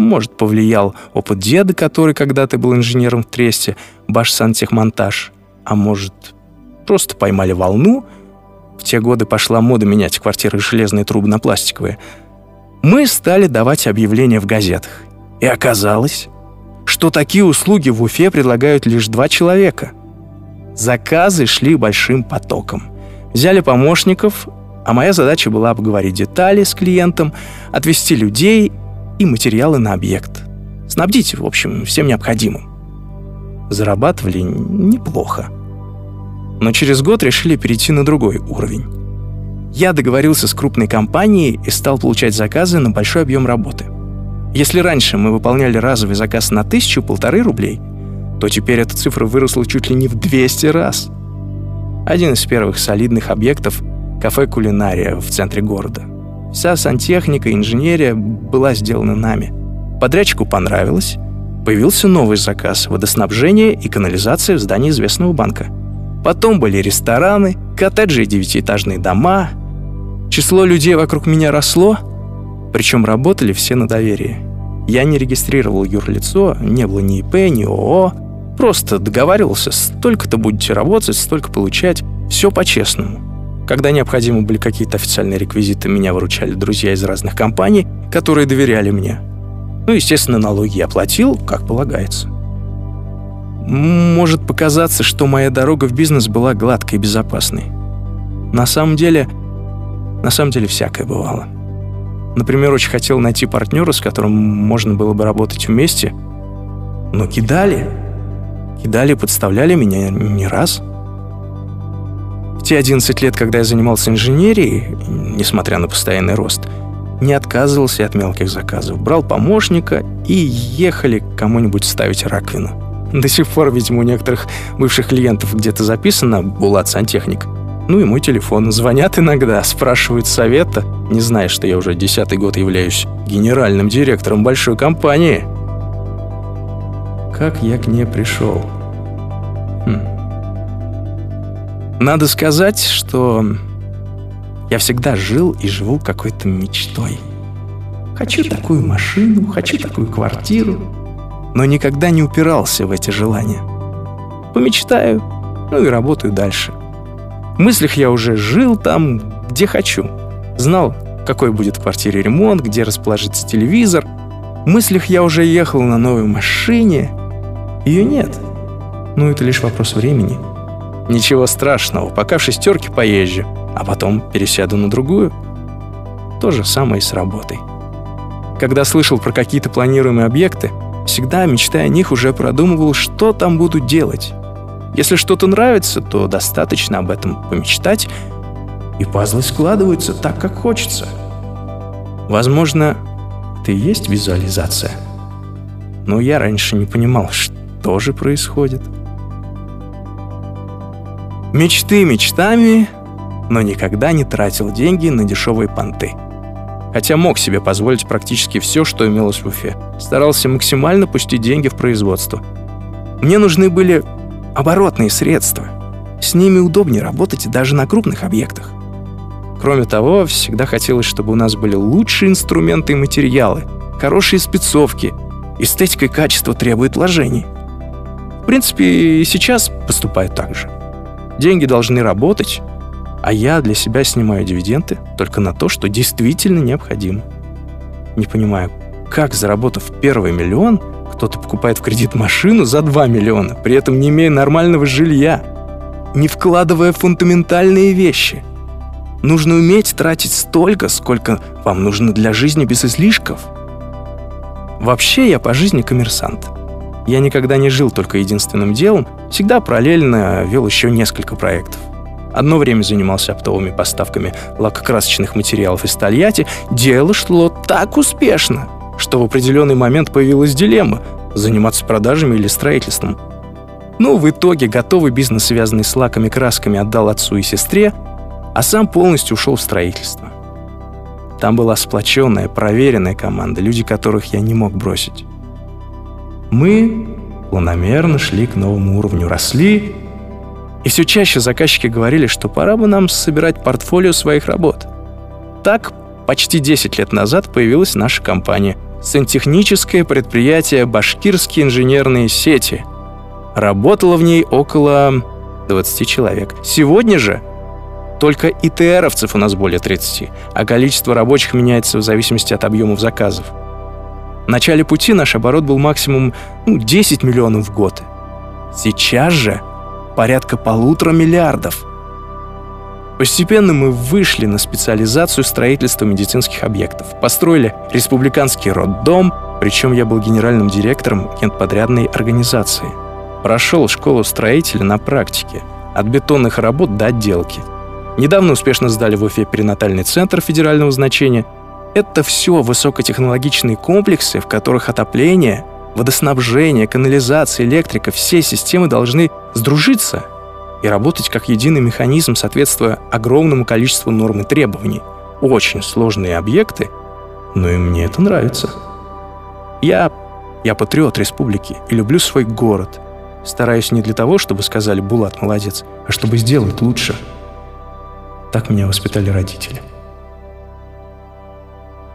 Может, повлиял опыт деда, который когда-то был инженером в Тресте, баш-сантехмонтаж. А может, просто поймали волну. В те годы пошла мода менять квартиры железные трубы на пластиковые. Мы стали давать объявления в газетах. И оказалось, что такие услуги в Уфе предлагают лишь два человека. Заказы шли большим потоком. Взяли помощников, а моя задача была обговорить детали с клиентом, отвести людей и материалы на объект. Снабдить, в общем, всем необходимым. Зарабатывали неплохо. Но через год решили перейти на другой уровень. Я договорился с крупной компанией и стал получать заказы на большой объем работы. Если раньше мы выполняли разовый заказ на тысячу-полторы рублей, то теперь эта цифра выросла чуть ли не в 200 раз. Один из первых солидных объектов — кафе «Кулинария» в центре города. Вся сантехника, инженерия была сделана нами. Подрядчику понравилось. Появился новый заказ — водоснабжение и канализация в здании известного банка. Потом были рестораны, коттеджи и девятиэтажные дома. Число людей вокруг меня росло, причем работали все на доверии. Я не регистрировал юрлицо, не было ни ИП, ни ООО. Просто договаривался, столько-то будете работать, столько получать. Все по-честному. Когда необходимы были какие-то официальные реквизиты, меня выручали друзья из разных компаний, которые доверяли мне. Ну, естественно, налоги я платил, как полагается. Может показаться, что моя дорога в бизнес была гладкой и безопасной. На самом деле, на самом деле всякое бывало. Например, очень хотел найти партнера, с которым можно было бы работать вместе, но кидали. Кидали, подставляли меня не раз. В те 11 лет, когда я занимался инженерией, несмотря на постоянный рост, не отказывался от мелких заказов. Брал помощника и ехали кому-нибудь ставить раковину. До сих пор, видимо, у некоторых бывших клиентов где-то записано «Булат сантехник». Ну и мой телефон. Звонят иногда, спрашивают совета, не зная, что я уже десятый год являюсь генеральным директором большой компании. Как я к ней пришел? Хм. Надо сказать, что я всегда жил и живу какой-то мечтой. Хочу такую машину, хочу такую квартиру, но никогда не упирался в эти желания. Помечтаю, ну и работаю дальше. В мыслях я уже жил там, где хочу. Знал, какой будет в квартире ремонт, где расположится телевизор. В мыслях я уже ехал на новой машине. Ее нет. Но это лишь вопрос времени. Ничего страшного, пока в шестерке поезжу, а потом пересяду на другую. То же самое и с работой. Когда слышал про какие-то планируемые объекты, всегда, мечтая о них, уже продумывал, что там буду делать. Если что-то нравится, то достаточно об этом помечтать, и пазлы складываются так, как хочется. Возможно, и есть визуализация. Но я раньше не понимал, что же происходит. Мечты мечтами, но никогда не тратил деньги на дешевые понты. Хотя мог себе позволить практически все, что имелось в Уфе. Старался максимально пустить деньги в производство. Мне нужны были оборотные средства. С ними удобнее работать даже на крупных объектах. Кроме того, всегда хотелось, чтобы у нас были лучшие инструменты и материалы, хорошие спецовки. Эстетика и качество требуют вложений. В принципе, и сейчас поступаю так же. Деньги должны работать, а я для себя снимаю дивиденды только на то, что действительно необходимо. Не понимаю, как, заработав первый миллион, кто-то покупает в кредит машину за 2 миллиона, при этом не имея нормального жилья, не вкладывая фундаментальные вещи. Нужно уметь тратить столько, сколько вам нужно для жизни без излишков. Вообще я по жизни коммерсант. Я никогда не жил только единственным делом, всегда параллельно вел еще несколько проектов. Одно время занимался оптовыми поставками лакокрасочных материалов из Тольятти. Дело шло так успешно, что в определенный момент появилась дилемма – заниматься продажами или строительством. Но в итоге готовый бизнес, связанный с лаками красками, отдал отцу и сестре, а сам полностью ушел в строительство. Там была сплоченная, проверенная команда, люди которых я не мог бросить. Мы планомерно шли к новому уровню, росли, и все чаще заказчики говорили, что пора бы нам собирать портфолио своих работ. Так, почти 10 лет назад появилась наша компания «Сантехническое предприятие «Башкирские инженерные сети». Работало в ней около 20 человек. Сегодня же только ИТРовцев у нас более 30, а количество рабочих меняется в зависимости от объемов заказов. В начале пути наш оборот был максимум ну, 10 миллионов в год. Сейчас же порядка полутора миллиардов. Постепенно мы вышли на специализацию строительства медицинских объектов. Построили республиканский роддом, причем я был генеральным директором генподрядной организации. Прошел школу строителя на практике, от бетонных работ до отделки. Недавно успешно сдали в Уфе перинатальный центр федерального значения. Это все высокотехнологичные комплексы, в которых отопление – водоснабжение, канализация, электрика, все системы должны сдружиться и работать как единый механизм, соответствуя огромному количеству норм и требований. Очень сложные объекты, но и мне это нравится. Я, я патриот республики и люблю свой город. Стараюсь не для того, чтобы сказали «Булат, молодец», а чтобы сделать лучше. Так меня воспитали родители.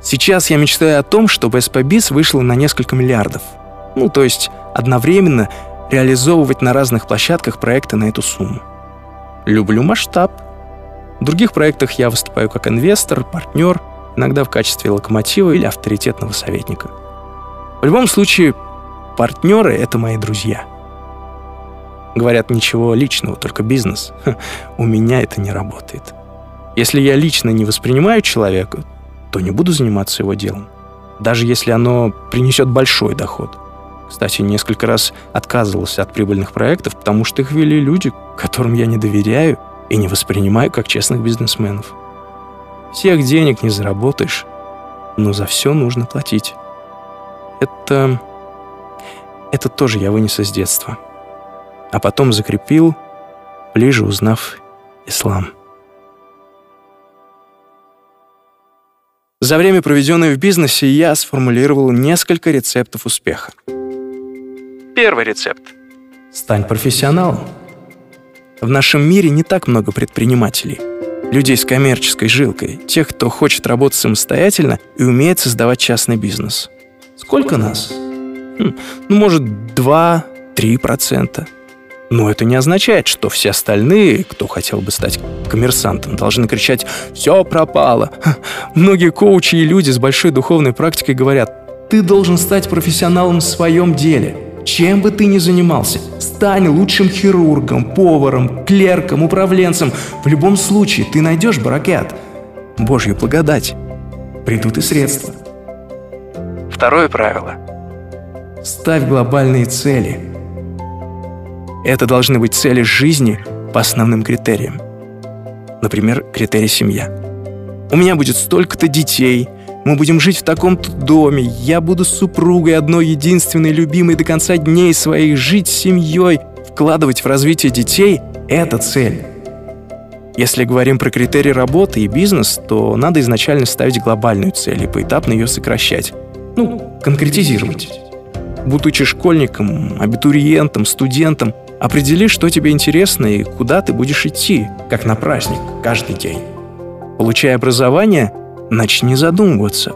Сейчас я мечтаю о том, чтобы СПБИС вышла на несколько миллиардов – ну, то есть одновременно реализовывать на разных площадках проекты на эту сумму. Люблю масштаб. В других проектах я выступаю как инвестор, партнер, иногда в качестве локомотива или авторитетного советника. В любом случае, партнеры — это мои друзья. Говорят, ничего личного, только бизнес. Ха, (laughs) у меня это не работает. Если я лично не воспринимаю человека, то не буду заниматься его делом, даже если оно принесет большой доход — кстати, несколько раз отказывался от прибыльных проектов, потому что их вели люди, которым я не доверяю и не воспринимаю как честных бизнесменов. Всех денег не заработаешь, но за все нужно платить. Это... Это тоже я вынес из детства. А потом закрепил, ближе узнав ислам. За время, проведенное в бизнесе, я сформулировал несколько рецептов успеха. Первый рецепт. Стань профессионалом. В нашем мире не так много предпринимателей. Людей с коммерческой жилкой, тех, кто хочет работать самостоятельно и умеет создавать частный бизнес. Сколько нас? Хм, ну, может, 2-3%. Но это не означает, что все остальные, кто хотел бы стать коммерсантом, должны кричать «Все пропало!». Многие коучи и люди с большой духовной практикой говорят «Ты должен стать профессионалом в своем деле». Чем бы ты ни занимался, стань лучшим хирургом, поваром, клерком, управленцем. В любом случае ты найдешь баракет. Божью благодать. Придут и средства. Второе правило. Ставь глобальные цели. Это должны быть цели жизни по основным критериям. Например, критерий семья. У меня будет столько-то детей – мы будем жить в таком-то доме. Я буду супругой одной единственной любимой до конца дней своих, жить с семьей, вкладывать в развитие детей Это цель. Если говорим про критерии работы и бизнес, то надо изначально ставить глобальную цель и поэтапно ее сокращать. Ну, конкретизировать. Будучи школьником, абитуриентом, студентом, определи, что тебе интересно и куда ты будешь идти, как на праздник, каждый день. Получая образование, начни задумываться,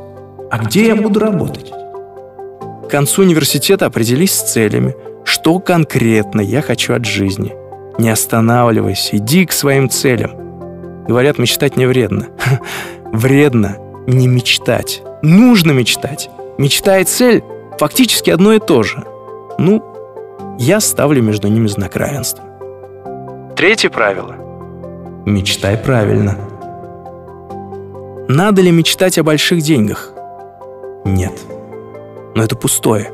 а где я буду работать? К концу университета определись с целями, что конкретно я хочу от жизни. Не останавливайся, иди к своим целям. Говорят, мечтать не вредно. (laughs) Вредно не мечтать. Нужно мечтать. Мечта и цель фактически одно и то же. Ну, я ставлю между ними знак равенства. Третье правило. Мечтай правильно. Надо ли мечтать о больших деньгах? Нет. Но это пустое.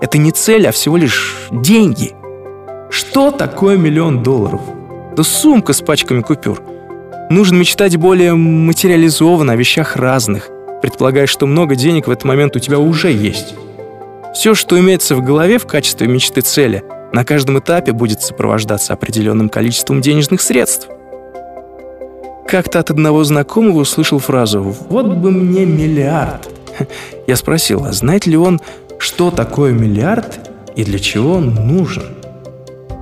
Это не цель, а всего лишь деньги. Что такое миллион долларов? Да сумка с пачками купюр. Нужно мечтать более материализованно о вещах разных, предполагая, что много денег в этот момент у тебя уже есть. Все, что имеется в голове в качестве мечты цели, на каждом этапе будет сопровождаться определенным количеством денежных средств. Как-то от одного знакомого услышал фразу «Вот бы мне миллиард». Я спросил, а знает ли он, что такое миллиард и для чего он нужен?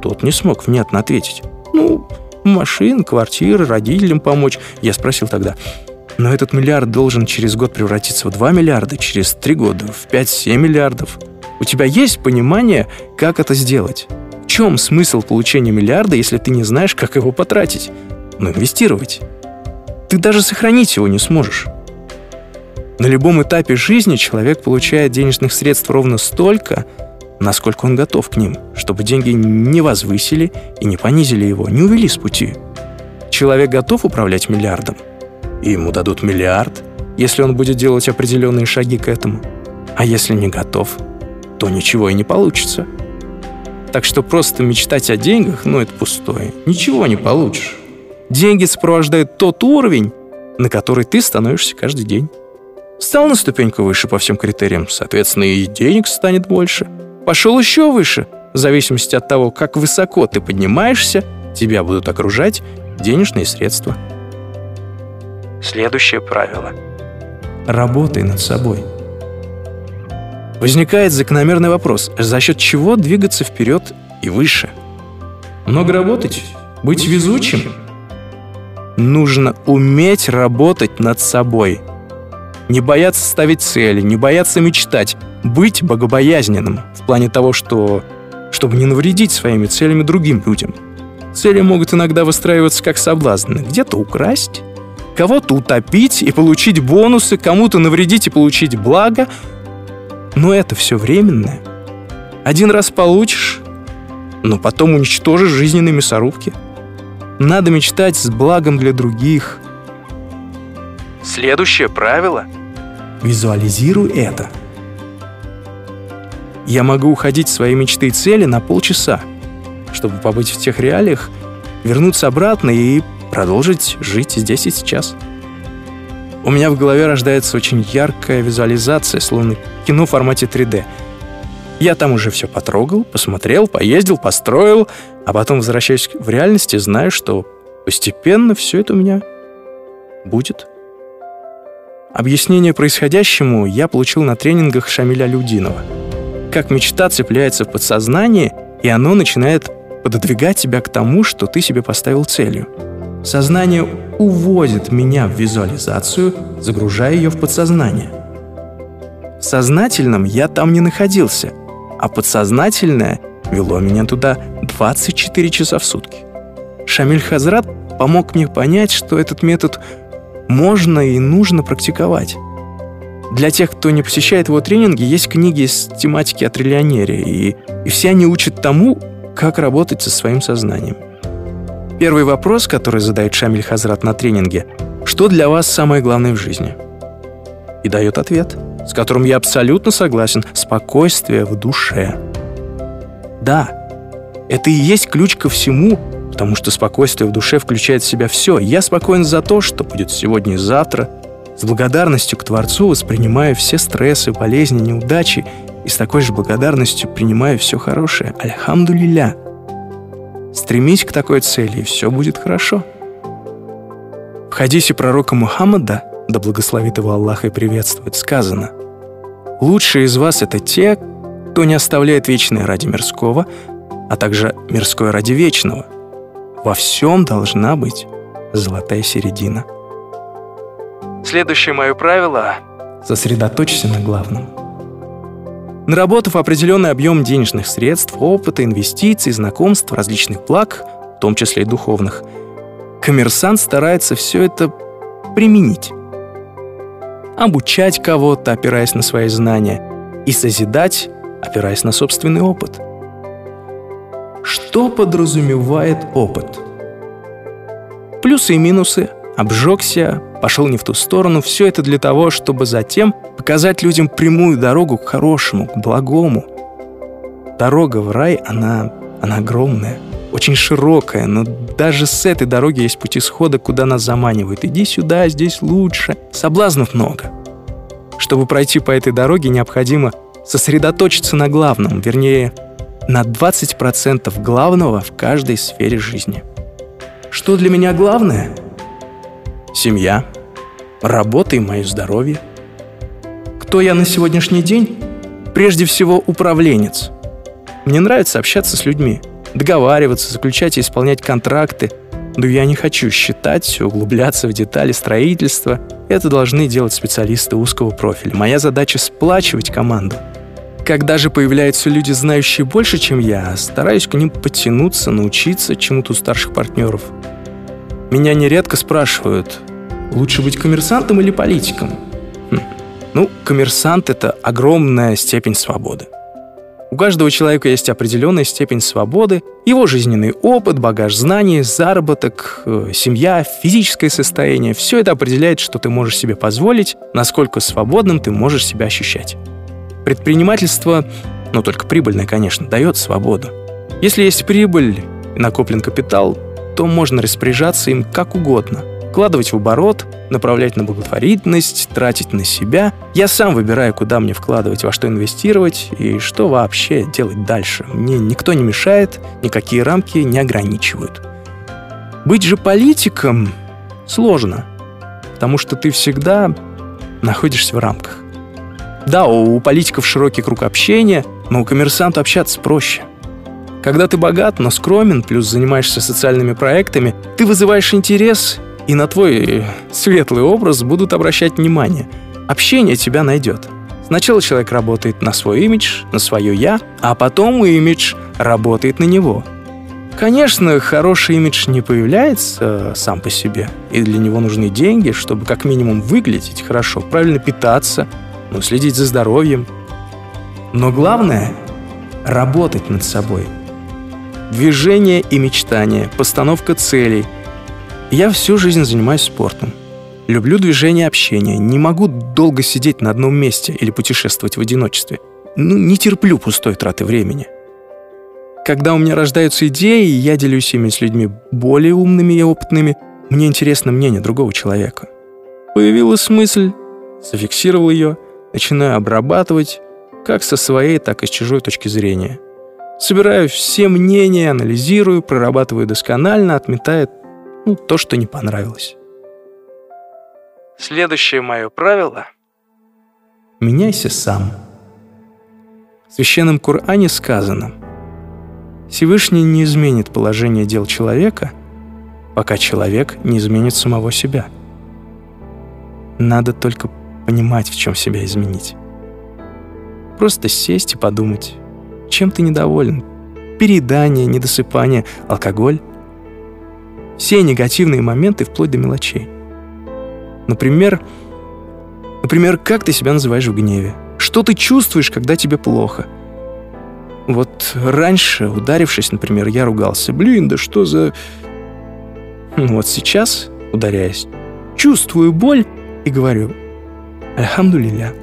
Тот не смог внятно ответить. Ну, машин, квартиры, родителям помочь. Я спросил тогда, но этот миллиард должен через год превратиться в 2 миллиарда, через 3 года в 5-7 миллиардов. У тебя есть понимание, как это сделать? В чем смысл получения миллиарда, если ты не знаешь, как его потратить? Ну, инвестировать. Ты даже сохранить его не сможешь. На любом этапе жизни человек получает денежных средств ровно столько, насколько он готов к ним, чтобы деньги не возвысили и не понизили его, не увели с пути. Человек готов управлять миллиардом, и ему дадут миллиард, если он будет делать определенные шаги к этому. А если не готов, то ничего и не получится. Так что просто мечтать о деньгах, ну это пустое. Ничего не получишь. Деньги сопровождают тот уровень, на который ты становишься каждый день. Стал на ступеньку выше по всем критериям, соответственно, и денег станет больше. Пошел еще выше. В зависимости от того, как высоко ты поднимаешься, тебя будут окружать денежные средства. Следующее правило. Работай над собой. Возникает закономерный вопрос, за счет чего двигаться вперед и выше? Много работать? Быть везучим? Нужно уметь работать над собой – не бояться ставить цели, не бояться мечтать, быть богобоязненным в плане того, что чтобы не навредить своими целями другим людям. Цели могут иногда выстраиваться как соблазны. Где-то украсть, кого-то утопить и получить бонусы, кому-то навредить и получить благо. Но это все временное. Один раз получишь, но потом уничтожишь жизненные мясорубки. Надо мечтать с благом для других. Следующее правило Визуализируй это. Я могу уходить в свои мечты и цели на полчаса, чтобы побыть в тех реалиях, вернуться обратно и продолжить жить здесь и сейчас. У меня в голове рождается очень яркая визуализация, словно кино в формате 3D. Я там уже все потрогал, посмотрел, поездил, построил, а потом возвращаюсь в реальность и знаю, что постепенно все это у меня будет. Объяснение происходящему я получил на тренингах Шамиля Людинова. Как мечта цепляется в подсознание, и оно начинает пододвигать тебя к тому, что ты себе поставил целью. Сознание увозит меня в визуализацию, загружая ее в подсознание. В сознательном я там не находился, а подсознательное вело меня туда 24 часа в сутки. Шамиль Хазрат помог мне понять, что этот метод можно и нужно практиковать. Для тех, кто не посещает его тренинги, есть книги с тематики о триллионере, и, и все они учат тому, как работать со своим сознанием. Первый вопрос, который задает Шамиль Хазрат на тренинге, что для вас самое главное в жизни? И дает ответ, с которым я абсолютно согласен, спокойствие в душе. Да, это и есть ключ ко всему, потому что спокойствие в душе включает в себя все. Я спокоен за то, что будет сегодня и завтра. С благодарностью к Творцу воспринимаю все стрессы, болезни, неудачи и с такой же благодарностью принимаю все хорошее. Альхамдулиля. Стремись к такой цели, и все будет хорошо. В хадисе пророка Мухаммада, да благословит его Аллах и приветствует, сказано «Лучшие из вас — это те, кто не оставляет вечное ради мирского, а также мирское ради вечного. Во всем должна быть золотая середина». Следующее мое правило — сосредоточься на главном. Наработав определенный объем денежных средств, опыта, инвестиций, знакомств, различных благ, в том числе и духовных, коммерсант старается все это применить. Обучать кого-то, опираясь на свои знания, и созидать, опираясь на собственный опыт. Что подразумевает опыт? Плюсы и минусы, обжегся, пошел не в ту сторону. Все это для того, чтобы затем показать людям прямую дорогу к хорошему, к благому. Дорога в рай, она, она огромная, очень широкая, но даже с этой дороги есть пути схода, куда нас заманивают. Иди сюда, здесь лучше. Соблазнов много. Чтобы пройти по этой дороге, необходимо сосредоточиться на главном, вернее, на 20% главного в каждой сфере жизни. Что для меня главное — семья, работа и мое здоровье. Кто я на сегодняшний день? Прежде всего, управленец. Мне нравится общаться с людьми, договариваться, заключать и исполнять контракты, но я не хочу считать, углубляться в детали строительства. Это должны делать специалисты узкого профиля. Моя задача — сплачивать команду. Когда же появляются люди, знающие больше, чем я, стараюсь к ним подтянуться, научиться чему-то у старших партнеров. Меня нередко спрашивают, лучше быть коммерсантом или политиком? Хм. Ну, коммерсант — это огромная степень свободы. У каждого человека есть определенная степень свободы, его жизненный опыт, багаж знаний, заработок, э, семья, физическое состояние. Все это определяет, что ты можешь себе позволить, насколько свободным ты можешь себя ощущать. Предпринимательство, ну только прибыльное, конечно, дает свободу. Если есть прибыль накоплен капитал, то можно распоряжаться им как угодно. Вкладывать в оборот, направлять на благотворительность, тратить на себя. Я сам выбираю, куда мне вкладывать, во что инвестировать и что вообще делать дальше. Мне никто не мешает, никакие рамки не ограничивают. Быть же политиком сложно, потому что ты всегда находишься в рамках. Да, у политиков широкий круг общения, но у коммерсанта общаться проще – когда ты богат, но скромен, плюс занимаешься социальными проектами, ты вызываешь интерес, и на твой светлый образ будут обращать внимание. Общение тебя найдет. Сначала человек работает на свой имидж, на свое «я», а потом имидж работает на него. Конечно, хороший имидж не появляется сам по себе, и для него нужны деньги, чтобы как минимум выглядеть хорошо, правильно питаться, ну, следить за здоровьем. Но главное — работать над собой — Движение и мечтание, постановка целей. Я всю жизнь занимаюсь спортом. Люблю движение общение. Не могу долго сидеть на одном месте или путешествовать в одиночестве. Ну, не терплю пустой траты времени. Когда у меня рождаются идеи, я делюсь ими с людьми более умными и опытными, мне интересно мнение другого человека. Появилась мысль, зафиксировал ее, начинаю обрабатывать как со своей, так и с чужой точки зрения – Собираю все мнения, анализирую, прорабатываю досконально, отметая ну, то, что не понравилось. Следующее мое правило — меняйся сам. В Священном Коране сказано, Всевышний не изменит положение дел человека, пока человек не изменит самого себя. Надо только понимать, в чем себя изменить. Просто сесть и подумать, чем ты недоволен? Переедание, недосыпание, алкоголь. Все негативные моменты вплоть до мелочей. Например, например, как ты себя называешь в гневе? Что ты чувствуешь, когда тебе плохо? Вот раньше, ударившись, например, я ругался. Блин, да что за... Вот сейчас, ударяясь, чувствую боль и говорю «Альхамдулилля».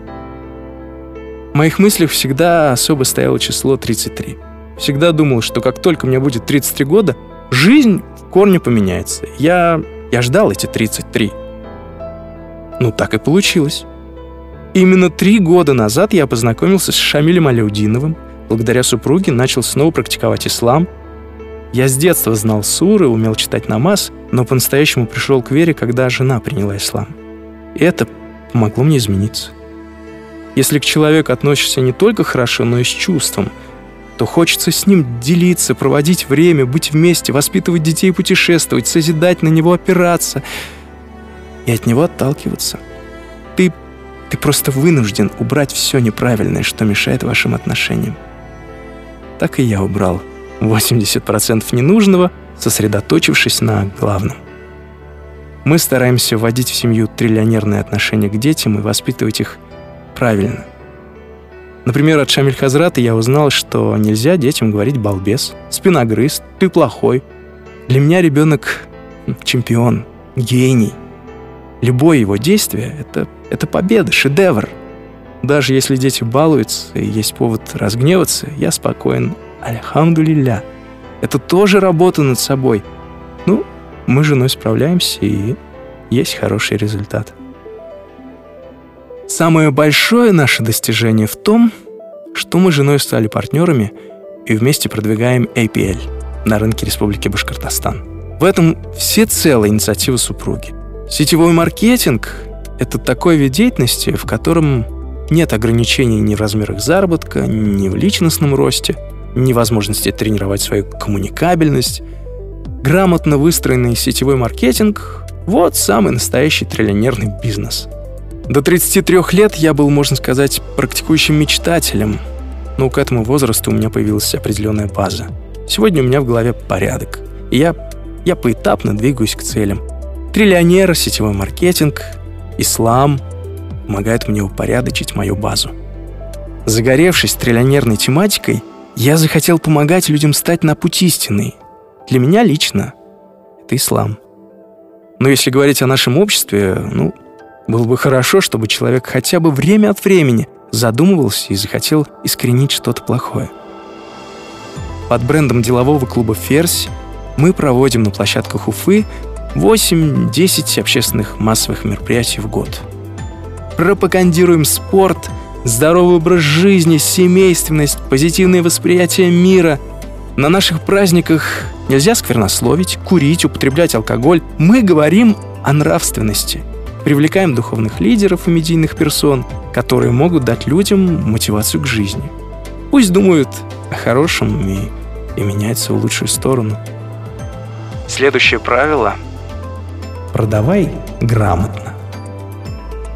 В моих мыслях всегда особо стояло число 33. Всегда думал, что как только мне будет 33 года, жизнь в корне поменяется. Я, я ждал эти 33. Ну, так и получилось. Именно три года назад я познакомился с Шамилем Аляудиновым, благодаря супруге начал снова практиковать ислам. Я с детства знал суры, умел читать намаз, но по-настоящему пришел к вере, когда жена приняла ислам. И это помогло мне измениться. Если к человеку относишься не только хорошо, но и с чувством, то хочется с ним делиться, проводить время, быть вместе, воспитывать детей, путешествовать, созидать, на него опираться и от него отталкиваться. Ты, ты просто вынужден убрать все неправильное, что мешает вашим отношениям. Так и я убрал 80% ненужного, сосредоточившись на главном. Мы стараемся вводить в семью триллионерные отношения к детям и воспитывать их правильно. Например, от Шамиль Хазрата я узнал, что нельзя детям говорить «балбес», «спиногрыз», «ты плохой». Для меня ребенок — чемпион, гений. Любое его действие — это, это победа, шедевр. Даже если дети балуются и есть повод разгневаться, я спокоен. Альхамдулилля. Это тоже работа над собой. Ну, мы с женой справляемся, и есть хороший результат. Самое большое наше достижение в том, что мы с женой стали партнерами и вместе продвигаем APL на рынке Республики Башкортостан. В этом все целая инициатива супруги. Сетевой маркетинг — это такой вид деятельности, в котором нет ограничений ни в размерах заработка, ни в личностном росте, ни возможности тренировать свою коммуникабельность. Грамотно выстроенный сетевой маркетинг — вот самый настоящий триллионерный бизнес — до 33 лет я был, можно сказать, практикующим мечтателем, но к этому возрасту у меня появилась определенная база. Сегодня у меня в голове порядок, и я, я поэтапно двигаюсь к целям. Триллионер, сетевой маркетинг, ислам помогают мне упорядочить мою базу. Загоревшись триллионерной тематикой, я захотел помогать людям стать на путь истины. Для меня лично это ислам. Но если говорить о нашем обществе, ну, было бы хорошо, чтобы человек хотя бы время от времени задумывался и захотел искоренить что-то плохое. Под брендом делового клуба «Ферзь» мы проводим на площадках Уфы 8-10 общественных массовых мероприятий в год. Пропагандируем спорт, здоровый образ жизни, семейственность, позитивное восприятие мира. На наших праздниках нельзя сквернословить, курить, употреблять алкоголь. Мы говорим о нравственности – Привлекаем духовных лидеров и медийных персон, которые могут дать людям мотивацию к жизни. Пусть думают о хорошем и, и меняются в лучшую сторону. Следующее правило – продавай грамотно.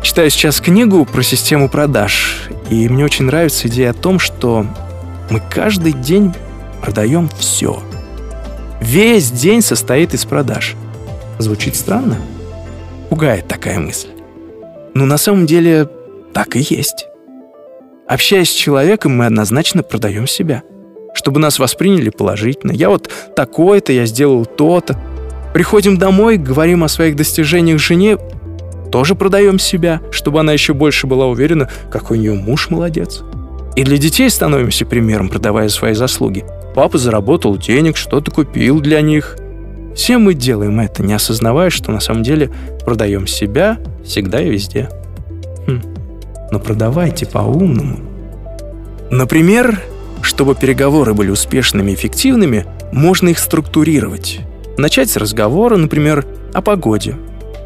Читаю сейчас книгу про систему продаж, и мне очень нравится идея о том, что мы каждый день продаем все. Весь день состоит из продаж. Звучит странно? – Пугает такая мысль. Но на самом деле так и есть. Общаясь с человеком, мы однозначно продаем себя. Чтобы нас восприняли положительно. Я вот такой-то, я сделал то-то. Приходим домой, говорим о своих достижениях жене, тоже продаем себя, чтобы она еще больше была уверена, какой у нее муж молодец. И для детей становимся примером, продавая свои заслуги. Папа заработал денег, что-то купил для них – все мы делаем это, не осознавая, что на самом деле продаем себя всегда и везде. Хм. Но продавайте по-умному. Например, чтобы переговоры были успешными и эффективными, можно их структурировать. Начать с разговора, например, о погоде,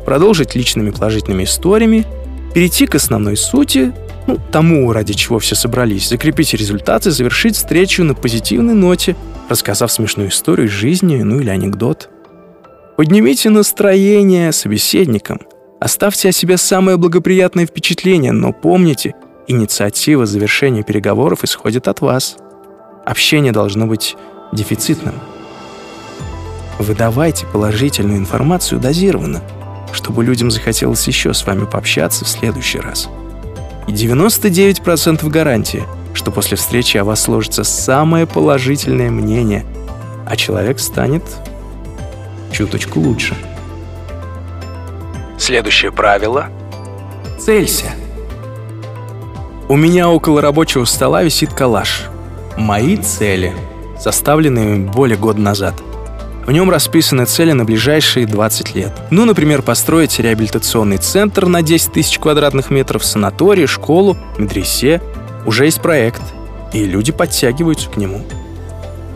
продолжить личными положительными историями, перейти к основной сути, ну, тому, ради чего все собрались, закрепить результаты, завершить встречу на позитивной ноте, рассказав смешную историю из жизни, ну или анекдот – Поднимите настроение собеседникам. Оставьте о себе самое благоприятное впечатление, но помните, инициатива завершения переговоров исходит от вас. Общение должно быть дефицитным. Выдавайте положительную информацию дозированно, чтобы людям захотелось еще с вами пообщаться в следующий раз. И 99% гарантии, что после встречи о вас сложится самое положительное мнение, а человек станет чуточку лучше. Следующее правило — целься. У меня около рабочего стола висит коллаж. Мои цели, составленные более года назад. В нем расписаны цели на ближайшие 20 лет. Ну, например, построить реабилитационный центр на 10 тысяч квадратных метров, санаторий, школу, медресе. Уже есть проект, и люди подтягиваются к нему.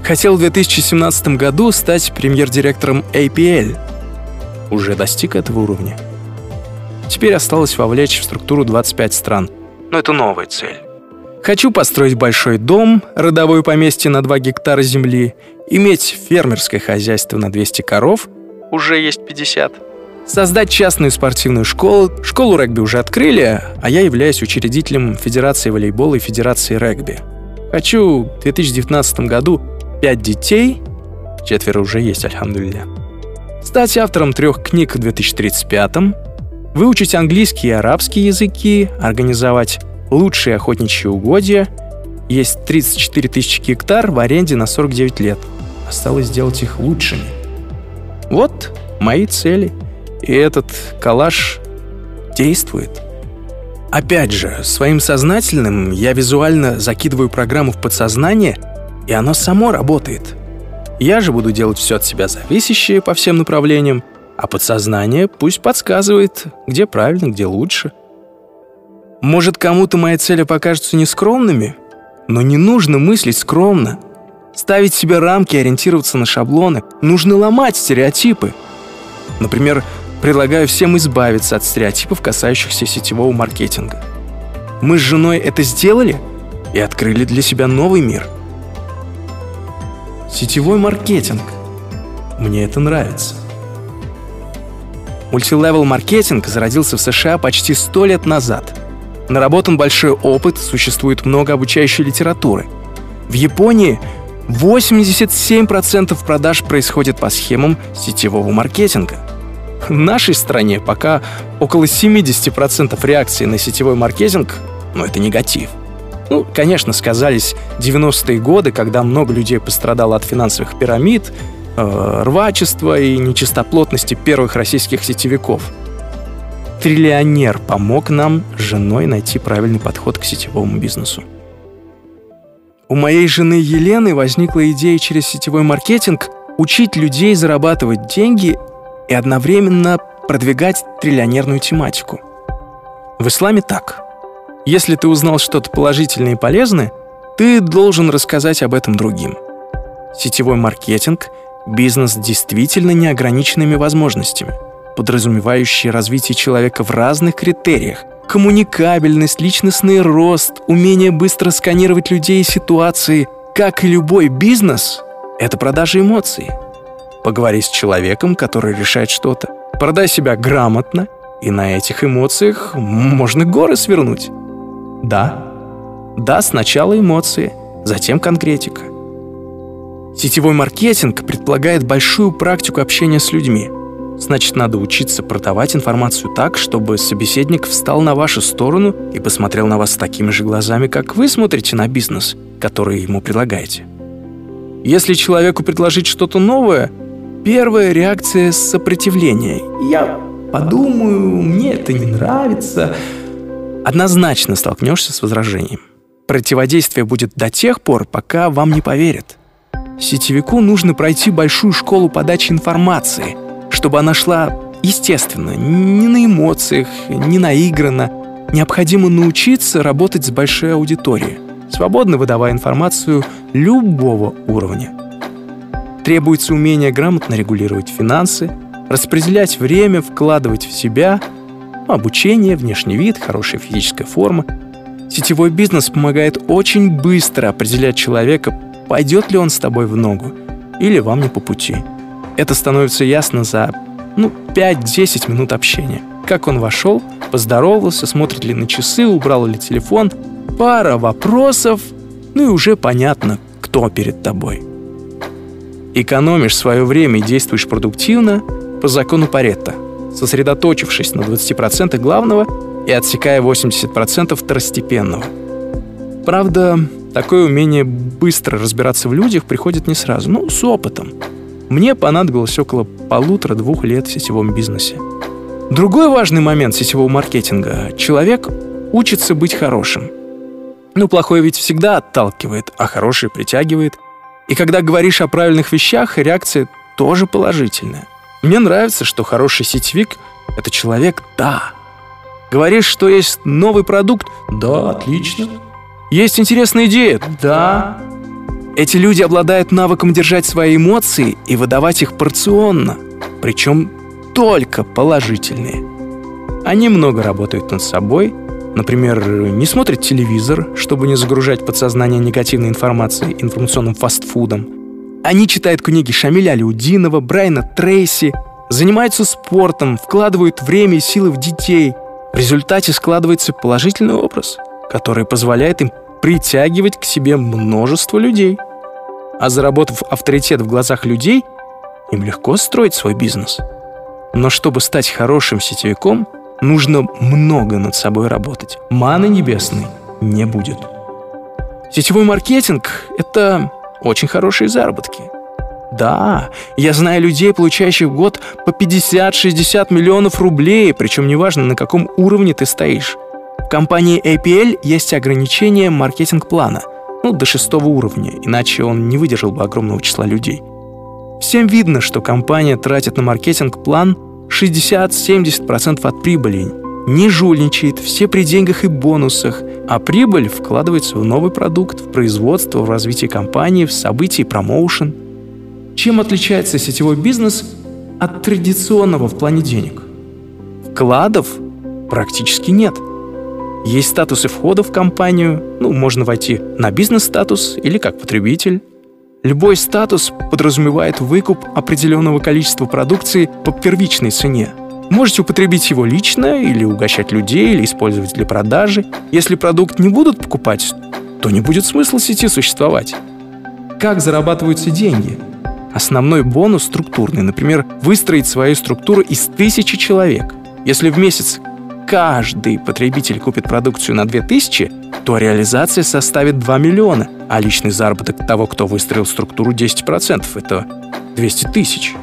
Хотел в 2017 году стать премьер-директором APL. Уже достиг этого уровня. Теперь осталось вовлечь в структуру 25 стран. Но это новая цель. Хочу построить большой дом, родовое поместье на 2 гектара земли, иметь фермерское хозяйство на 200 коров, уже есть 50, создать частную спортивную школу. Школу регби уже открыли, а я являюсь учредителем Федерации волейбола и Федерации регби. Хочу в 2019 году 5 детей, четверо уже есть, альхамдулилля, стать автором трех книг в 2035 выучить английский и арабский языки, организовать лучшие охотничьи угодья. Есть 34 тысячи гектар в аренде на 49 лет. Осталось сделать их лучшими. Вот мои цели. И этот калаш действует. Опять же, своим сознательным я визуально закидываю программу в подсознание, и оно само работает. Я же буду делать все от себя зависящее по всем направлениям, а подсознание пусть подсказывает, где правильно, где лучше — может, кому-то мои цели покажутся нескромными, но не нужно мыслить скромно. Ставить себе рамки ориентироваться на шаблоны. Нужно ломать стереотипы. Например, предлагаю всем избавиться от стереотипов, касающихся сетевого маркетинга. Мы с женой это сделали и открыли для себя новый мир. Сетевой маркетинг. Мне это нравится. Мультилевел маркетинг зародился в США почти сто лет назад – Наработан большой опыт, существует много обучающей литературы. В Японии 87% продаж происходит по схемам сетевого маркетинга. В нашей стране пока около 70% реакции на сетевой маркетинг, но это негатив. Ну, конечно, сказались 90-е годы, когда много людей пострадало от финансовых пирамид, э, рвачества и нечистоплотности первых российских сетевиков – триллионер помог нам с женой найти правильный подход к сетевому бизнесу. У моей жены Елены возникла идея через сетевой маркетинг учить людей зарабатывать деньги и одновременно продвигать триллионерную тематику. В исламе так. Если ты узнал что-то положительное и полезное, ты должен рассказать об этом другим. Сетевой маркетинг – бизнес с действительно неограниченными возможностями – подразумевающие развитие человека в разных критериях. Коммуникабельность, личностный рост, умение быстро сканировать людей и ситуации. Как и любой бизнес, это продажа эмоций. Поговори с человеком, который решает что-то. Продай себя грамотно, и на этих эмоциях можно горы свернуть. Да, да, сначала эмоции, затем конкретика. Сетевой маркетинг предполагает большую практику общения с людьми – Значит, надо учиться продавать информацию так, чтобы собеседник встал на вашу сторону и посмотрел на вас такими же глазами, как вы смотрите на бизнес, который ему предлагаете. Если человеку предложить что-то новое, первая реакция — сопротивление. «Я подумаю, мне это не нравится». Однозначно столкнешься с возражением. Противодействие будет до тех пор, пока вам не поверят. Сетевику нужно пройти большую школу подачи информации — чтобы она шла естественно, не на эмоциях, не наигранно. Необходимо научиться работать с большой аудиторией, свободно выдавая информацию любого уровня. Требуется умение грамотно регулировать финансы, распределять время, вкладывать в себя, обучение, внешний вид, хорошая физическая форма. Сетевой бизнес помогает очень быстро определять человека, пойдет ли он с тобой в ногу или вам не по пути. Это становится ясно за, ну, 5-10 минут общения. Как он вошел, поздоровался, смотрит ли на часы, убрал ли телефон. Пара вопросов, ну и уже понятно, кто перед тобой. Экономишь свое время и действуешь продуктивно по закону Паретта, сосредоточившись на 20% главного и отсекая 80% второстепенного. Правда, такое умение быстро разбираться в людях приходит не сразу, ну, с опытом – мне понадобилось около полутора-двух лет в сетевом бизнесе. Другой важный момент сетевого маркетинга – человек учится быть хорошим. Ну, плохое ведь всегда отталкивает, а хорошее притягивает. И когда говоришь о правильных вещах, реакция тоже положительная. Мне нравится, что хороший сетевик – это человек «да». Говоришь, что есть новый продукт – да, отлично. Есть интересная идея – да. Эти люди обладают навыком держать свои эмоции и выдавать их порционно, причем только положительные. Они много работают над собой, например, не смотрят телевизор, чтобы не загружать подсознание негативной информацией информационным фастфудом. Они читают книги Шамиля Алиудинова, Брайана Трейси, занимаются спортом, вкладывают время и силы в детей. В результате складывается положительный образ, который позволяет им притягивать к себе множество людей. А заработав авторитет в глазах людей, им легко строить свой бизнес. Но чтобы стать хорошим сетевиком, нужно много над собой работать. Маны небесной не будет. Сетевой маркетинг — это очень хорошие заработки. Да, я знаю людей, получающих в год по 50-60 миллионов рублей, причем неважно, на каком уровне ты стоишь. В компании APL есть ограничение маркетинг-плана, ну, до шестого уровня, иначе он не выдержал бы огромного числа людей. Всем видно, что компания тратит на маркетинг-план 60-70% от прибыли, не жульничает, все при деньгах и бонусах, а прибыль вкладывается в новый продукт, в производство, в развитие компании, в события и промоушен. Чем отличается сетевой бизнес от традиционного в плане денег? Вкладов практически нет – есть статусы входа в компанию, ну, можно войти на бизнес-статус или как потребитель. Любой статус подразумевает выкуп определенного количества продукции по первичной цене. Можете употребить его лично или угощать людей, или использовать для продажи. Если продукт не будут покупать, то не будет смысла сети существовать. Как зарабатываются деньги? Основной бонус структурный, например, выстроить свою структуру из тысячи человек. Если в месяц каждый потребитель купит продукцию на 2000, то реализация составит 2 миллиона, а личный заработок того, кто выстроил структуру 10%, это 200 тысяч.